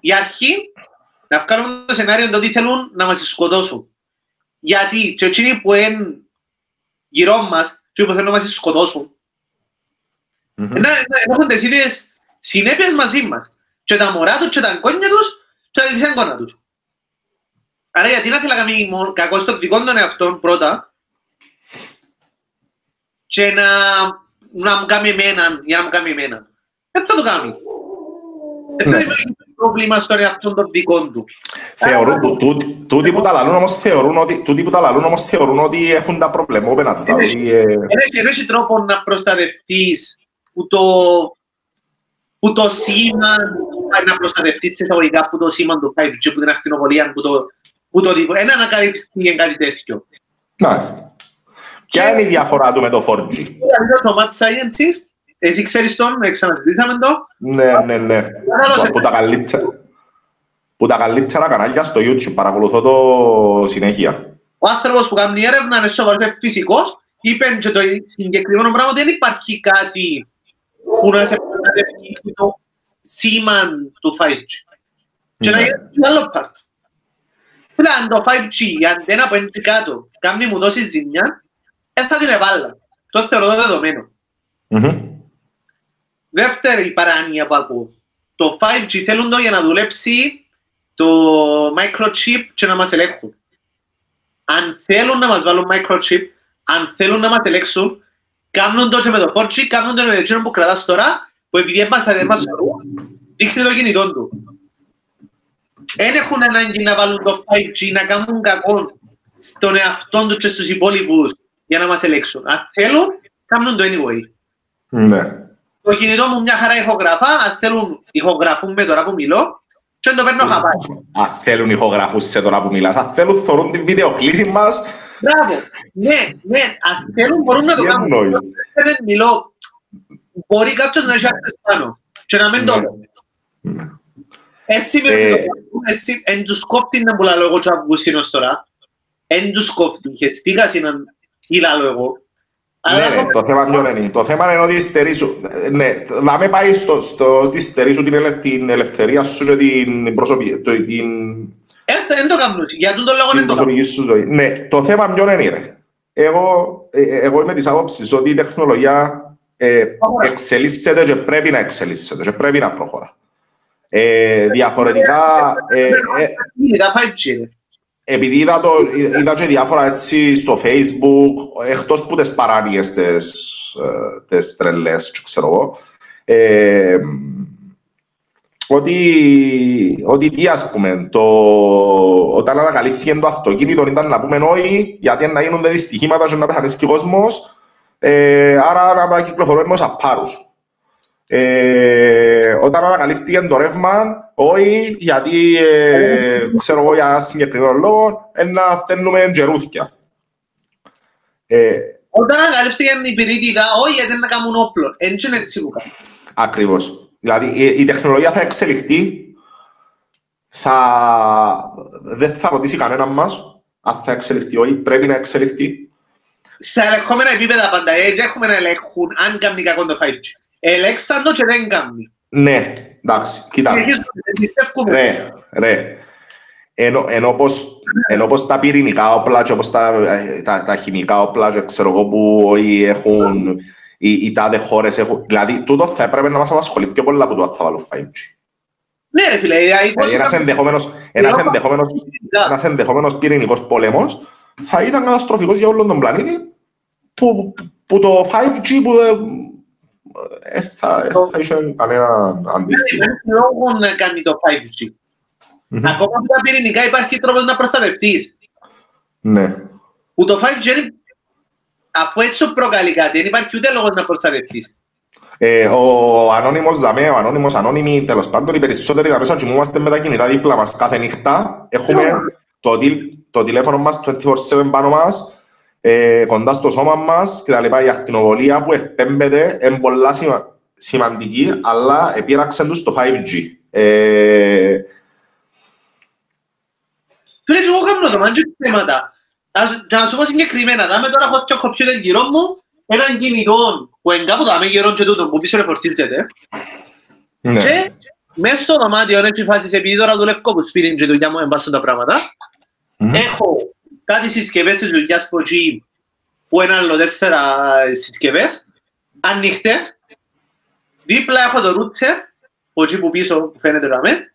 Η αρχή, να βγάλουμε το σενάριο το ότι θέλουν να μας σκοτώσουν. Γιατί και εκείνοι που είναι γύρω μας, και που θέλουν να μας σκοτώσουν, να έχουν τις ίδιες συνέπειες μαζί μας. Και τα μωρά τους, και τα κόνια τους, και τα δυσέγγωνα τους. Άρα γιατί να θέλει να κάνει κακό στο δικό των εαυτών πρώτα και να, να μου κάνει εμένα για να μου κάνει εμένα. Δεν θα το κάνει. Δεν θα ναι. δημιουργήσει πρόβλημα στον εαυτό των δικών του. Θεωρούν, τούτοι που τα λαλούν όμως θεωρούν ότι, τούτοι που τα λαλούν όμως θεωρούν ότι έχουν τα προβλεμόμενα του. Δεν έχει τρόπο να προστατευτείς που το, που το σήμα να προστατευτείς σε εισαγωγικά που το σήμα του 5G, που την ακτινοβολία, που το που το τύπο. Ένα ανακαλύψει κάτι τέτοιο. Μάλιστα. Ποια είναι η διαφορά του με το 4G. Είναι το Mad Scientist. Εσύ ξέρεις τον, ξανασυζητήσαμε το. Ναι, ναι, ναι. Που τα καλύτερα. Που τα καλύτερα κανάλια στο YouTube, παρακολουθώ το συνέχεια. Ο άνθρωπος που κάνει έρευνα είναι σοβαρός φυσικός, είπε και το συγκεκριμένο πράγμα ότι δεν υπάρχει κάτι που να σε προστατεύει το σήμα του 5G. Και να ναι. γίνει άλλο part. Πλάν το 5G, η αντένα που είναι κάτω, κάνει μου τόση ζημιά, δεν θα την εβάλλα. Το θεωρώ δεδομένο. Δεύτερη παράνοια που ακούω. Το 5G θέλουν το για να δουλέψει το microchip και να μας ελέγχουν. Αν θέλουν να μας βάλουν microchip, αν θέλουν να μας ελέγξουν, κάνουν το και με το 4G, κάνουν το με το που κρατάς τώρα, που επειδή έμασα δεν μας δείχνει το κινητό του δεν έχουν ανάγκη να βάλουν το 5G, να κάνουν κακό στον εαυτό τους και στους υπόλοιπους για να μας ελέγξουν. Αν θέλουν, κάνουν το anyway. Ναι. Το κινητό μου μια χαρά ηχογραφά, αν θέλουν ηχογραφούν με τώρα που μιλώ και το παίρνω χαπάκι. Αν θέλουν ηχογραφούν σε τώρα που μιλάς, αν θέλουν θωρούν την βιντεοκλήση μας. Μπράβο, ναι, ναι, αν θέλουν μπορούν να το κάνουν. Αν μιλώ, μπορεί κάποιος να έχει πάνω και να μην το ναι. Έτσι με εν τους κόφτει να πουλά λόγω και Αυγούστινος τώρα. Εν τους κόφτει. Χεστήκα να ήλα λόγω. Ναι, το θέμα ποιο είναι. Το θέμα είναι ότι στερήσου. Ναι, να με πάει στο, στο ότι στερήσου την, ελε, την ελευθερία σου και την προσωπική. Το, την... Δεν το κάνουν. Για τον λόγο είναι το προσωπική σου ζωή. Ναι, το θέμα ποιο είναι. Εγώ, εγώ είμαι της άποψης ότι η τεχνολογία ε, εξελίσσεται και πρέπει να εξελίσσεται και πρέπει να προχωρά. Ε, διαφορετικά... Ε, ε, επειδή είδα, το, είδα και διάφορα έτσι στο facebook, εκτός που τις παράνοιες τις, ε, τις τρελές, ξέρω εγώ, ε, ότι, ότι τι ας πούμε, το, όταν ανακαλύφθηκε το αυτοκίνητο ήταν να πούμε όχι, γιατί να γίνονται δυστυχήματα και να πεθανείς και ο κόσμος, ε, άρα να κυκλοφορούμε ως απάρους. Ε, όταν ανακαλύφθηκε το ρεύμα, όχι γιατί, ε, ξέρω εγώ, για ένα συγκεκριμένο λόγο, να φταίνουμε γερούθια. Ε, όταν ανακαλύφθηκε η πυρίτιδα, όχι γιατί να κάνουν όπλο. Έτσι είναι έτσι που κάνουν. Ακριβώς. Δηλαδή η, η τεχνολογία θα εξελιχθεί, θα... δεν θα ρωτήσει κανένα μας αν θα εξελιχθεί όχι, πρέπει να εξελιχθεί. Στα ελεγχόμενα επίπεδα πάντα, ε, δεν έχουμε να ελέγχουν αν κάνει κακό το 5G. Ελέγξαν το και δεν κάνει. Ναι, εντάξει, κοίτα. Ρε, ρε. Ενώ, ενώ, πως, ενώ πως τα πυρηνικά όπλα και όπως τα, τα, τα χημικά όπλα και ξέρω εγώ που έχουν οι, οι τάδε χώρες έχουν... Δηλαδή, τούτο θα έπρεπε να μας απασχολεί πιο πολλά από το αν θα βάλω 5G. Ναι ρε φίλε, δηλαδή ένας ενδεχόμενος, ένας ενδεχόμενος, ένας ενδεχόμενος πυρηνικός πόλεμος θα ήταν καταστροφικός για όλον τον πλανήτη που, που το 5G που δεν θα, θα είχε κανένα αντίστοιχο. Δεν είναι λόγο να κάνει το 5G. Ακόμα που τα πυρηνικά υπάρχει τρόπος να προστατευτείς. Ναι. Που το 5G αφού έτσι σου προκαλεί κάτι, δεν υπάρχει ούτε λόγος να προστατευτείς. Ε, ο ανώνυμος Δαμέ, ο ανώνυμος ανώνυμοι, τέλος πάντων, οι περισσότεροι τα μέσα κοιμούμαστε με τα κινητά δίπλα μας κάθε νύχτα. Έχουμε το, το τηλέφωνο μας 24-7 πάνω μας, ε, κοντά στο σώμα μας και τα λοιπά. Η ακτινοβολία που εκπέμπεται είναι πολλά σημα, σημαντική, αλλά επήραξαν τους το 5G. Ε... Φίλε, εγώ κάνω το μάντζο θέματα. Να σου πω συγκεκριμένα, δάμε τώρα έχω το κομπιούτερ γύρω μου, έναν κινητό που είναι κάπου δάμε γύρω και τούτο που πίσω ρεφορτίζεται. Ναι. Και μέσα στο δωμάτιο, έτσι φάσεις, επειδή τώρα δουλεύω που σπίτι και δουλειά μου εμπάσουν τα πράγματα, mm. έχω κάτι συσκευές της δουλειάς που εκεί, που είναι άλλο τέσσερα συσκευές, ανοιχτές, δίπλα έχω το router, που εκεί που πίσω που φαίνεται το αμέ,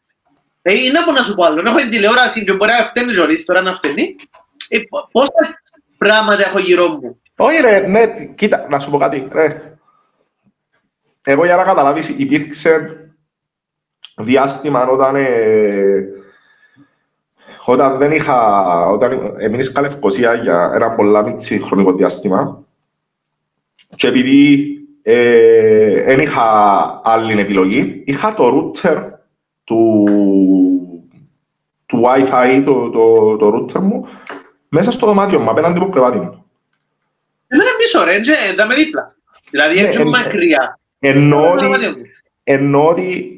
ε, είναι από να σου πω άλλο, έχω την τηλεόραση και μπορεί να φταίνει ζωής, τώρα να φταίνει, ε, πόσα πράγματα έχω γύρω μου; Όχι ρε, ναι, κοίτα, να σου πω κάτι, ρε. Εγώ για να καταλάβεις υπήρξε διάστημα όταν, ε, όταν δεν είχα, όταν έμεινες καλευκοσία για ένα πολλά μίτσι χρονικό διάστημα και επειδή δεν ε, είχα άλλη επιλογή, είχα το router του, του Wi-Fi, το, το, το router μου, μέσα στο δωμάτιο μου, απέναντι από κρεβάτι μου. Εμένα πίσω ρε, δεν με δίπλα. Δηλαδή έτσι ναι, μακριά. Ενώ ότι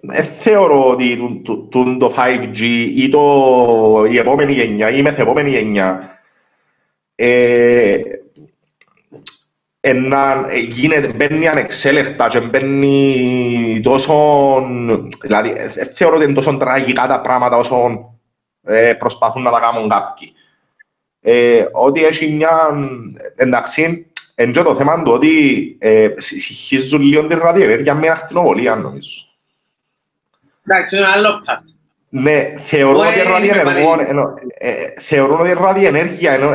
δεν θεωρώ ότι το 5G ή το, η επόμενη γενιά ή η μεθεπόμενη γενιά ε, να γίνεται, μπαίνει ανεξέλεκτα και μπαίνει τόσο, δηλαδή θεωρώ ότι είναι τόσο τραγικά τα πράγματα όσο ε, προσπαθούν να τα κάνουν κάποιοι. Ε, ότι έχει μια, εντάξει, Εν το θέμα του ότι ε, συγχύζουν λίγο την ραδιενέργεια με ακτινοβολία, νομίζω. Εντάξει, είναι άλλο part. Ναι, θεωρούν ότι η ραδιενέργεια ενώ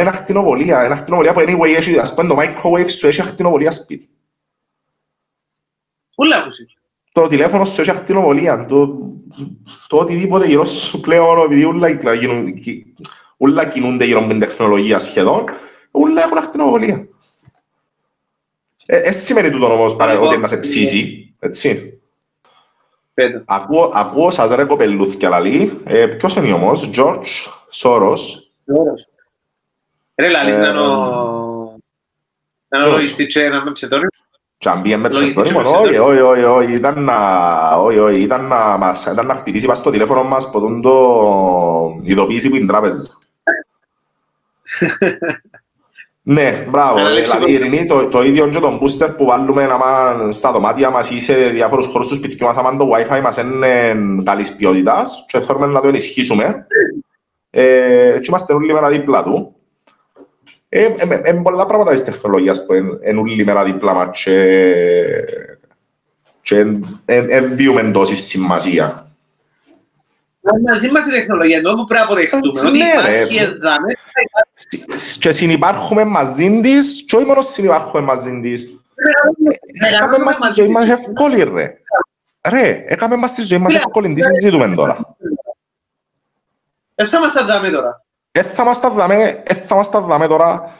είναι ακτινοβολία. Είναι ακτινοβολία που anyway έχει, ας πούμε το microwave σου έχει ακτινοβολία σπίτι. Ούλα ακούσαι. Το τηλέφωνο σου έχει ακτινοβολία. Το οτιδήποτε γύρω σου πλέον, επειδή ούλα κινούνται γύρω με την τεχνολογία σχεδόν, ούλα έχουν ακτινοβολία. Ε, σημαίνει τούτο όμως παρά ότι να σε ψήσει, έτσι. Ακούω, ακούω σας ρε κοπελούθκια λαλή. Ε, ποιος είναι όμως, George Σόρος. Σόρος. Ρε λαλής να είναι λογιστή και να με ψευδόνιμο. Και αν πήγε με ψευδόνιμο, όχι, όχι, όχι, όχι, ήταν να, όχι, όχι, ήταν να, μας, ήταν να χτυπήσει μας το τηλέφωνο μας που το ειδοποίηση που είναι τράπεζα. Ναι, μπράβο. Δηλαδή, Ειρηνή, το, το ίδιο και τον booster που βάλουμε άμα, στα δωμάτια μας ή σε διάφορους χώρους του σπιτιού μας, άμα το Wi-Fi μας είναι καλής ποιότητας και θέλουμε να το ενισχύσουμε. Ε, και είμαστε όλη μέρα δίπλα του. Ε, ε, ε, ε, πολλά πράγματα της τεχνολογίας που είναι όλη μέρα δίπλα μας και, και ε, ε, βιούμε τόση σημασία. Μαζί μας η τεχνολογία, το που πρέπει να αποδεχτούμε, ότι υπάρχει εδάμε. Και συνυπάρχουμε μαζί της, και όχι μόνος συνυπάρχουμε μαζί της. Έκαμε μας τη ζωή μας εύκολη, ρε. Ρε, έκαμε μας τη ζωή μας εύκολη, τι συζητούμε τώρα; Ε, θα μας τα δάμε τώρα. Ε, θα μας τα δάμε, ε, θα μας τα δάμε τώρα,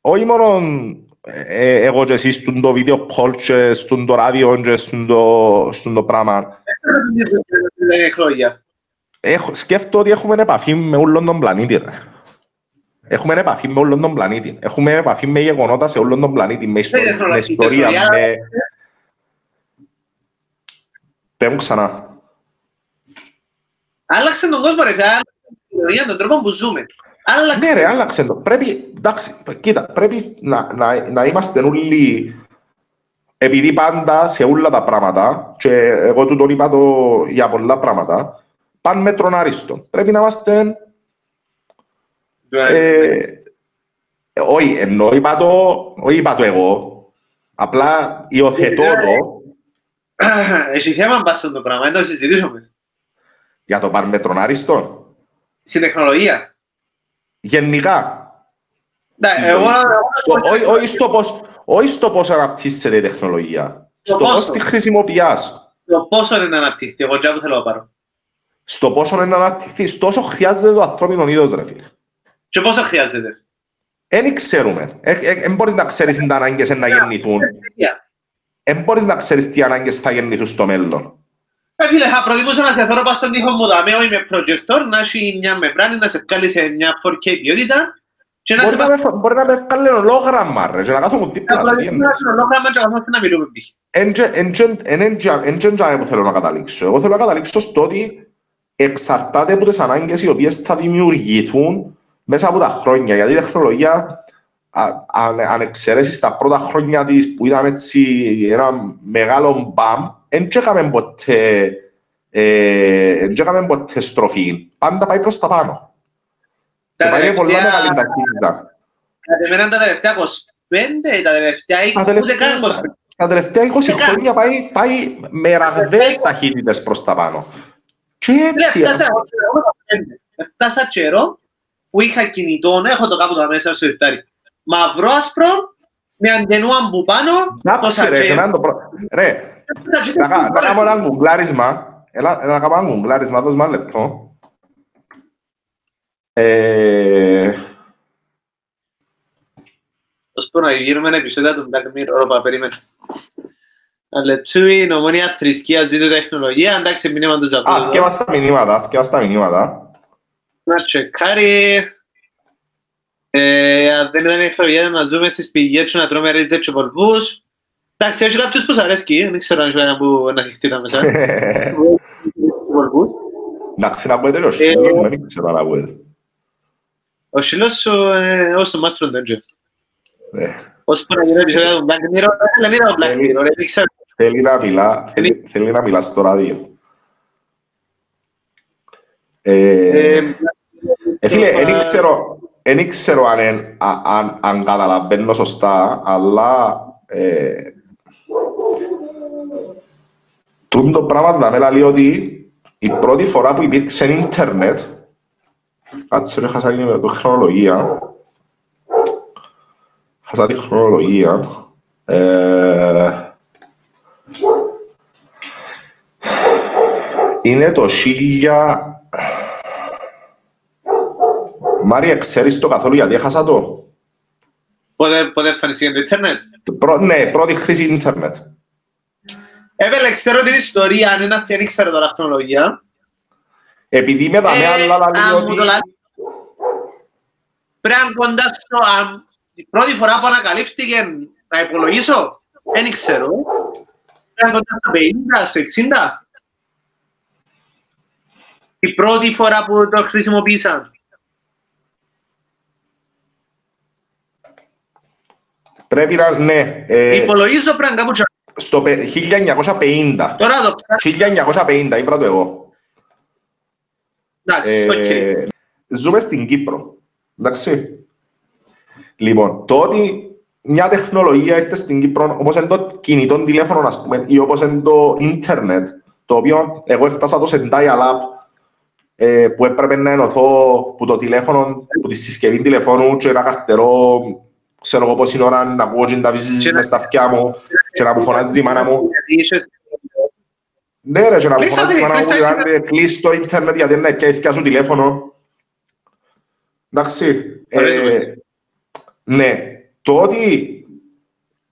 όχι μόνο ε, εγώ και εσύ στον το βίντεο call και στον το ράδιο και στον το, στον το πράγμα. Έχω, σκέφτομαι ότι έχουμε επαφή με όλον τον πλανήτη. Ρε. Έχουμε επαφή με όλον τον πλανήτη. Έχουμε επαφή με γεγονότα σε όλον τον πλανήτη. Με, ιστορία, με ιστορία, με... Πες μου ξανά. Άλλαξε τον κόσμο, ρε. Άλλαξε την ιστορία, τον τρόπο που ζούμε. Άλλαξε. Ναι, ρε, άλλαξε το. Πρέπει, εντάξει, κοίτα, πρέπει να, να, να είμαστε όλοι επειδή πάντα σε όλα τα πράγματα, και εγώ του τον είπα το για πολλά πράγματα, πάνε με τρονάριστο. Πρέπει να είμαστε... Ε, όχι, ενώ είπα το, όχι είπα το εγώ, απλά υιοθετώ το. Έχει θέμα πας το πράγμα, ενώ συζητήσουμε. Για το πάνε με τρονάριστο. Στην τεχνολογία. Γενικά. Ναι, εγώ... Όχι στο πώς, όχι στο πώς αναπτύσσεται η τεχνολογία. Στο πώς τη χρησιμοποιάς. Στο πόσο είναι να αναπτύχθει, εγώ τζάμπου θέλω να πάρω. Στο πόσο είναι να αναπτυχθεί, τόσο χρειάζεται το ανθρώπινο είδος, ρε φίλε. Και πόσο χρειάζεται. Δεν ξέρουμε. Δεν μπορείς να ξέρεις τι ανάγκες να γεννηθούν. Δεν μπορείς να ξέρεις τι ανάγκες θα γεννηθούν στο μέλλον. Ε, φίλε, θα προτιμούσα να σε φέρω πάνω στον τοίχο μου δαμέ, όχι με προτζεκτόρ, να έχει μια μεμπράνη, να σε βγάλει σε μια 4K ποιότητα Μπορεί να, με, μπορεί να με βγάλει ολόγραμμα ρε, και να κάθομαι δίπλα σου. Μπορεί να με ολόγραμμα και να κάθομαι να μιλούμε π.χ. Εν που θέλω να καταλήξω. Εγώ θέλω να καταλήξω στο ότι εξαρτάται από τις ανάγκες οι οποίες θα δημιουργηθούν μέσα από τα χρόνια. Γιατί η τεχνολογία, αν, αν εξαιρέσεις τα πρώτα χρόνια της που ήταν έτσι ένα μεγάλο μπαμ, δεν έκαμε ποτέ, ε, ποτέ στροφή. Πάντα πάει προς τα πάνω. Τα τελευταία... Κατά εμένα τα τελευταία 25, τα τελευταία 20, ούτε καν 25. Τα τελευταία 20 χρόνια πάει, πάει με ραγδαίες ταχύτητες προς τα πάνω. Και έτσι... Φτάσα καιρό που είχα κινητό, έχω το κάπου τα μέσα στο ρηφτάρι. Μαυρό άσπρο, με αντενούαν που πάνω, το σατζέρο. Ρε, να κάνω ένα γκουγκλάρισμα, να κάνω ένα γκουγκλάρισμα, δώσ' ένα λεπτό. Ε... Ως που να γύρουμε ένα επεισόδιο του Black Mirror, όπα, περίμενε. Αλετσούι, νομονία, θρησκεία, ζήτω τεχνολογία, εντάξει, μήνυμα τους Ζαππού. Α, και μας τα μηνύματα, και μας τα μηνύματα. Να τσεκάρει. Ε, αν δεν ήταν τεχνολογία, να ζούμε στις πηγές και να τρώμε ρίτζες και βολβούς. Εντάξει, έχει κάποιους που σ' αρέσκει, δεν ξέρω αν έχει ένα που να θυχτεί τα μέσα. Εντάξει, να πω τέλος, δεν ξέρω να πω ο Σιλός σου, ως το Μάστρο Ντέντζε. Ως που να γίνει επεισόδια του Black Mirror, δεν είδα το Black Mirror, δεν ξέρω. Θέλει να μιλά, θέλει να μιλά στο ράδιο. Ε, φίλε, δεν ξέρω, δεν ξέρω αν, αν, αν καταλαβαίνω σωστά, αλλά ε, το πράγμα θα με λέει ότι η πρώτη φορά που υπήρξε ίντερνετ Κάτσε ρε, χάσα την χρονολογία. Χάσα τη χρονολογία. Ε, είναι το χίλια... Μάρια, ξέρεις το καθόλου γιατί έχασα το; Πότε, πότε εμφανίστηκε το ίντερνετ; Προ, ναι, πρώτη χρήση ίντερνετ. Έβελε, ξέρω την ιστορία, αν είναι αυτή, δεν ξέρω τώρα χρονολογία. Επειδή με δαμε άλλα λέει ότι... Πρέπει να κοντά στο... Την πρώτη φορά που ανακαλύφθηκε να υπολογίσω, δεν ξέρω. Πρέπει να κοντά στο 50, στο 60. Η πρώτη φορά που το χρησιμοποίησαν. Πρέπει να, ναι. Ε, Υπολογίζω πρέπει να κάπου Στο 1950. Τώρα το 1950, είπα το εγώ. Ε, ζούμε στην Κύπρο. Εντάξει. Λοιπόν, το ότι μια τεχνολογία έρχεται στην Κύπρο, όπως είναι το κινητό τηλέφωνο, ας πούμε, ή όπως είναι το ίντερνετ, το οποίο εγώ έφτασα το σε dial-up, ε, που έπρεπε να ενωθώ που το τηλέφωνο, που τη συσκευή τηλεφώνου και ένα καρτερό, ξέρω εγώ πόση ώρα να ακούω και να βίζεις μες στα αυτιά μου και να μου φωνάζει η μάνα μου. Ναι ρε, και να μου φωνάζει να μου δηλαδή κλείς το ίντερνετ γιατί είναι και σου τηλέφωνο. Εντάξει. Ε, ναι, το ότι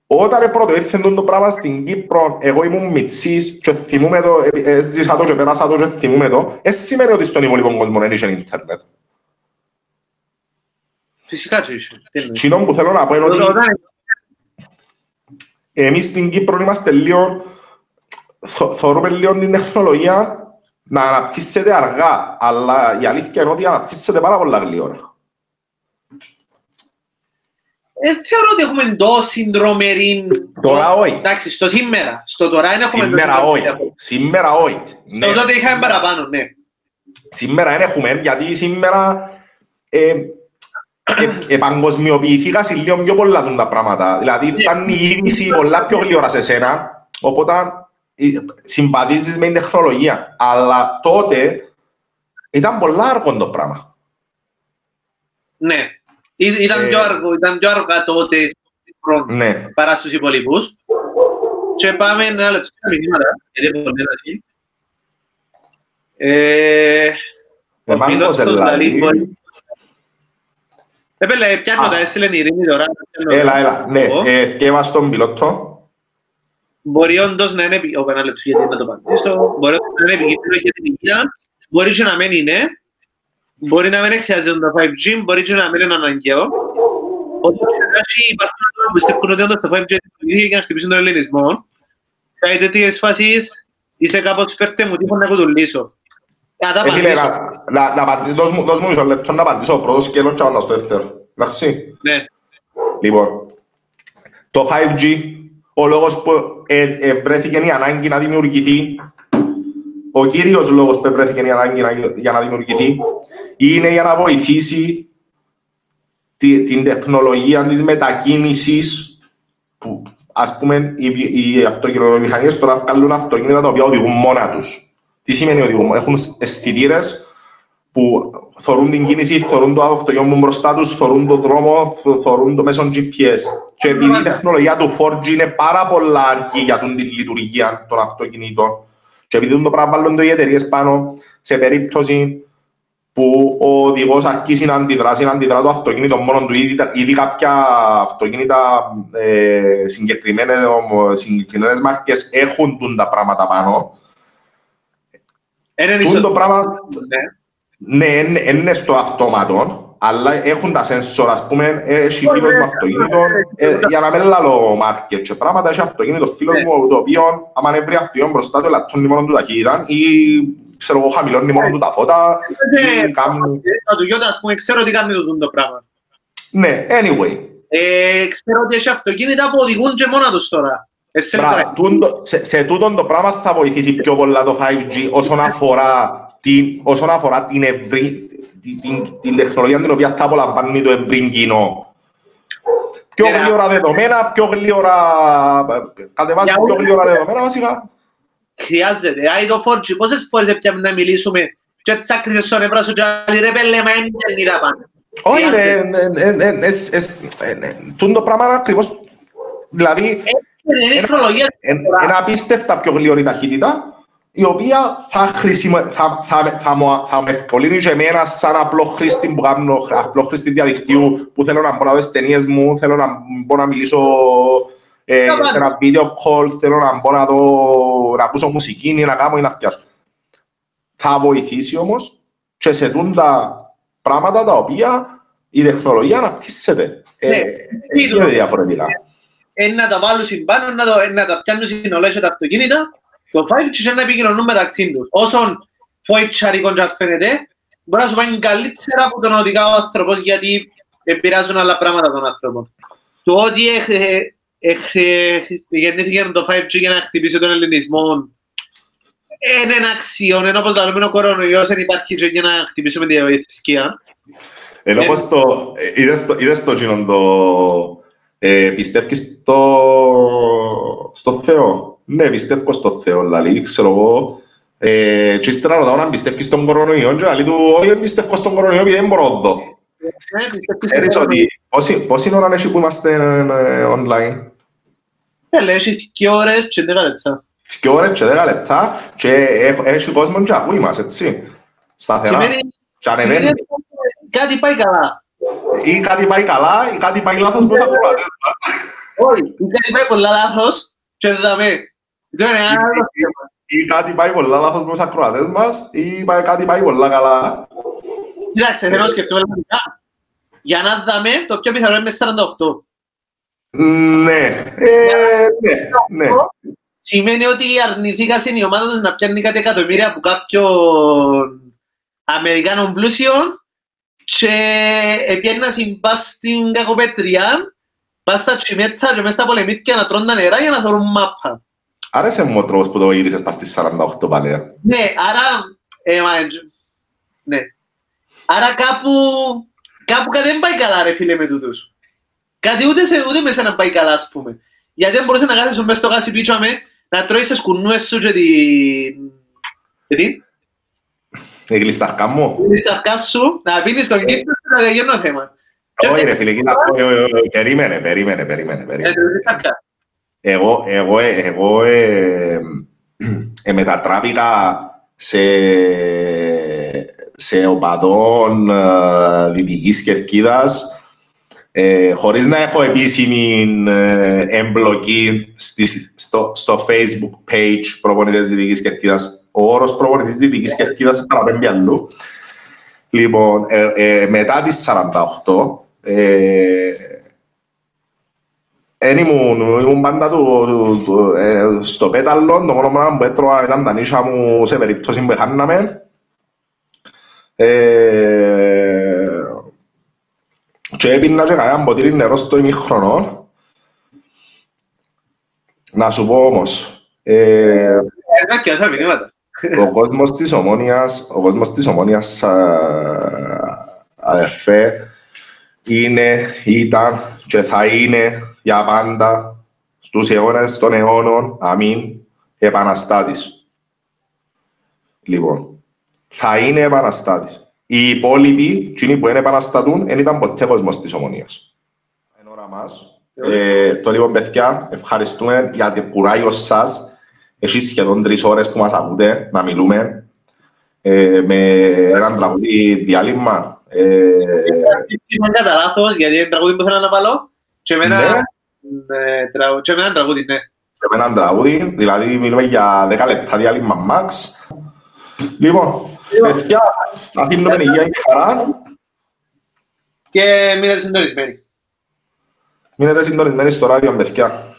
Όταν πρώτο ήρθε το πράγμα στην Κύπρο, εγώ ήμουν μητσής και θυμούμαι το, έζησα το και πέρασα το και θυμούμαι το, δεν σημαίνει ότι στον υπόλοιπο κόσμο δεν είχε ίντερνετ. Φυσικά και είχε. Κοινό που θέλω να πω είναι ότι εμείς στην Κύπρο είμαστε λίγο, θεωρούμε λίγο την τεχνολογία να αναπτύσσεται αργά, αλλά η αλήθεια είναι ότι αναπτύσσεται πάρα πολλά γλυόρα. Ε, θεωρώ ότι έχουμε τόση δρομερή... Τώρα όχι. Εντάξει, στο σήμερα. Στο τώρα δεν έχουμε Σήμερα όχι. Σήμερα όχι. Στο τότε είχαμε παραπάνω, ναι. Σήμερα δεν έχουμε, γιατί σήμερα ε, ε, επαγκοσμιοποιηθήκα λίγο πιο πολλά τα πράγματα. Δηλαδή φτάνει η είδηση πολλά πιο γλυόρα σε σένα, οπότε συμπαθίζεις με την τεχνολογία. Αλλά τότε ήταν πολλά αργό το πράγμα. Ναι. Ήταν, ε... πιο αργό, ήταν πιο αργά τότε ναι. παρά στους υπολοιπούς. Και πάμε ένα λεπτό στα μηνύματα, γιατί έχω ένα εκεί. Ε, ο πιλότος δηλαδή Επέλε, πιάνω τα έστειλεν η Ειρήνη τώρα. Έλα, έλα, ναι, ευκέβα στον πιλότο. Μπορεί όντως να είναι, ο ένα λεπτό γιατί να το απαντήσω, μπορεί να είναι επικίνδυνο για την υγεία, μπορεί και να μην είναι, μπορεί να μην χρειάζεται το 5G, μπορεί και να μην είναι αναγκαίο. Όταν υπάρχουν άτομα που πιστεύουν ότι όντως το 5G είναι για να χτυπήσουν τον ελληνισμό, κάτι τέτοιες φάσεις είσαι κάπως φέρτε μου τύχο να κουτουλήσω. Δώσ' μου μισό λεπτό να απαντήσω ο πρώτος σκέλος και να στο δεύτερο. Εντάξει. Ναι. Λοιπόν, το 5G, ο λόγος που βρέθηκε η ανάγκη να δημιουργηθεί, ο κύριος λόγος που βρέθηκε η ανάγκη για να δημιουργηθεί, είναι για να βοηθήσει την τεχνολογία της μετακίνησης που ας πούμε οι, οι αυτοκινητομηχανίες τώρα βγάλουν αυτοκίνητα τα οποία οδηγούν μόνα τους. Τι σημαίνει ότι έχουν αισθητήρες που θεωρούν την κίνηση, θεωρούν το αυτοκίνητο μπροστά τους, θεωρούν το δρόμο, θεωρούν το μέσο GPS. Και επειδή η τεχνολογία του 4G είναι πάρα πολλά αργή για την λειτουργία των αυτοκινήτων, και επειδή το πράγμα βάλουν οι εταιρείες πάνω σε περίπτωση που ο οδηγός αρχίσει να αντιδράσει, να αντιδρά το αυτοκίνητο μόνο του, ήδη, ήδη κάποια αυτοκίνητα ε, συγκεκριμένες μάρκες έχουν τα πράγματα πάνω. Είναι το πράγμα, ναι, είναι στο αυτόματο, αλλά έχουν τα σένσορα, ας πούμε, έχει φίλος με αυτοκίνητο, ε, για να μην λαλώ μάρκετ και πράγματα, έχει αυτοκίνητο φίλος μου, το οποίο, άμα είναι βρει αυτοκίνητο μπροστά του, λαττώνει μόνο του ταχύτητα ή ξέρω εγώ, χαμηλώνει μόνο του τα φώτα. Ναι, του γιώτα, ας πούμε, ξέρω τι κάνει το πράγμα. Ναι, anyway. Ε, ξέρω ότι έχει αυτοκίνητα που οδηγούν και μόνα τους τώρα. Μπράβο, σε, σε τούτον το πράγμα θα βοηθήσει πιο πολλά το 5G όσον αφορά την, όσον αφορά την, ευρύ, την, την, την τεχνολογία την οποία θα απολαμβάνει το ευρύ κοινό. Πιο γλύωρα δεδομένα, πιο γλύωρα... Κατεβάζει πιο γλύωρα δεδομένα βασικά. Χρειάζεται. Αν το 4G, πόσες φορές έπιαμε να μιλήσουμε και τις άκριτες στον ευρώ σου και άλλοι ρε πέλε μα είναι δεν είδα πάνω. Όχι, το πράγμα ακριβώς, δηλαδή είναι απίστευτα πιο γλυόρη ταχύτητα, η οποία θα, χρησιμο... θα, θα, θα, μου, θα με ευκολύνει και εμένα σαν απλό χρήστη που κάνω, απλό χρήστη διαδικτύου που θέλω να μπορώ να δω ταινίες μου, θέλω να μπορώ να μιλήσω ε, σε ένα video call, θέλω να μπορώ να, δω, να ακούσω μουσική ή να κάνω ή να φτιάσω. Θα βοηθήσει όμως και σε τα πράγματα τα οποία η τεχνολογία αναπτύσσεται. Ε, ναι, είναι διαφορετικά ε, να τα βάλουν πάνω, να, το, να τα πιάνουν συνολές τα αυτοκίνητα, το 5G και να επικοινωνούν μεταξύ τους. Όσον φοητσαρικό και φαίνεται, μπορεί να σου πάει καλύτερα από τον οδηγά ο άνθρωπος, γιατί επηρεάζουν άλλα πράγματα των ανθρώπων. Το ότι γεννήθηκε το 5G για να χτυπήσει τον ελληνισμό, είναι ένα αξιόν, ενώ όπως λέμε ο κορονοϊός δεν υπάρχει και για να χτυπήσουμε τη θρησκεία. Ενώ όπως το, είδες το το, ε, πιστεύεις στο, στο Θεό; Ναι, πιστεύω στο Θεό, δηλαδή, ξέρω εγώ. Ε, και ύστερα ρωτάω αν πιστεύεις στον κορονοϊό και λέει του, όχι, δεν πιστεύω στον κορονοϊό επειδή δεν μπορώ να δω. Ξέρεις ότι πόση, πόση ώρα έχει που είμαστε ε, online; Ε, έχει δύο ώρες και δέκα λεπτά. Δύο ώρες και δέκα λεπτά και έχει κόσμο και ακούει μας, έτσι. Σταθερά. Σημαίνει κάτι πάει καλά ή κάτι πάει καλά ή κάτι πάει λάθος που θα προλαβαίνεις. Όχι, κάτι πάει πολλά λάθος και δεν θα με. Δεν είναι ένα άλλο θέμα. Ή κάτι πάει πολλά λάθος με τους ακροατές μας ή πάει- κάτι πάει πολλά καλά. Κοίταξε, θέλω να σκεφτούμε λογικά. Για να δούμε, το πιο πιθανό είναι με 48. Ναι, ε, ναι, ναι. Σημαίνει ότι αρνηθήκασαν η ομάδα τους να πιάνει κάτι εκατομμύρια από κάποιον Αμερικάνων πλούσιων και επιένα συμπάς στην κακοπέτρια, πας στα τσιμέτσα και μες στα πολεμήθηκια να τρώνε τα νερά για να θεωρούν μάπα. Άρεσε μου ο τρόπος που το γύρισες πας στις 48 παλαιά. Ναι, άρα, ε, μα, ε, ναι. Άρα κάπου, κάπου κάτι δεν πάει καλά ρε φίλε με τούτους. Κάτι ούτε, σε, ούτε με σένα πάει καλά ας πούμε. Γιατί δεν μπορούσες να κάθεσαι μέσα στο γάσι του ήτσαμε, να τρώεις τις κουνούες σου και την... Και την... Η γλισταρκά μου. Την σαρκά σου, να πίνεις τον κύπρο και να τελειώνει το θέμα. Όχι ρε φίλε, κοίτα, όχι, όχι, όχι, περίμενε, περίμενε, περίμενε, Ε, περίμενε. την σαρκά. Εγώ, εγώ, ε, εγώ ε, ε, μετατράπηκα σε, σε οπαδόν ε, Δυτικής Κερκίδας ε, χωρίς να έχω επίσημη ε, εμπλοκή στη, στο, στο facebook page προπονητές Δυτικής Κερκίδας. Ο όρος προπονητής Δυτικής Κερκίδας παραπέμπει αλλού. Λοιπόν, ε, ε, μετά τις 48, ε, Εν ήμουν, ήμουν πάντα του, του, του, ε, στο πέταλο, το μόνο πράγμα που έτρωγα ήταν τα νύσια μου σε περίπτωση που χάναμε. Ε, και έπινα και κανένα ποτήρι νερό στο ημίχρονο. Να σου πω όμως, ε, Ένα και άλλα μηνύματα. ο κόσμος της Ομόνιας, ο κόσμος της Ομόνιας α, αδερφέ, είναι, ήταν και θα είναι για πάντα στους αιώνες των αιώνων, αμήν, επαναστάτης. Λοιπόν, θα είναι επαναστάτης. Οι υπόλοιποι, εκείνοι που είναι επαναστατούν, δεν ήταν ποτέ κόσμος της Ομονίας. Είναι ώρα μας. Ε, το λοιπόν, παιδιά, ευχαριστούμε για το κουράγιο σας. Έχει σχεδόν τρεις ώρες που μας ακούτε να μιλούμε ε, με έναν τραγούδι διάλειμμα. Ε, Ήταν κατά λάθος, γιατί είναι τραγούδι που θέλω να βάλω. Και εμένα, Ναι. Ναι, τραγου- και εμένα τραγούδι, ναι. και με έναν τραγούδι, δηλαδή μιλούμε για 10 λεπτά διάλειμμα max. Λοιπόν, παιδιά, αφήνουμε υγεία και χαρά. Και μείνετε συντονισμένοι. Μείνετε συντονισμένοι στο ράδιο, παιδιά.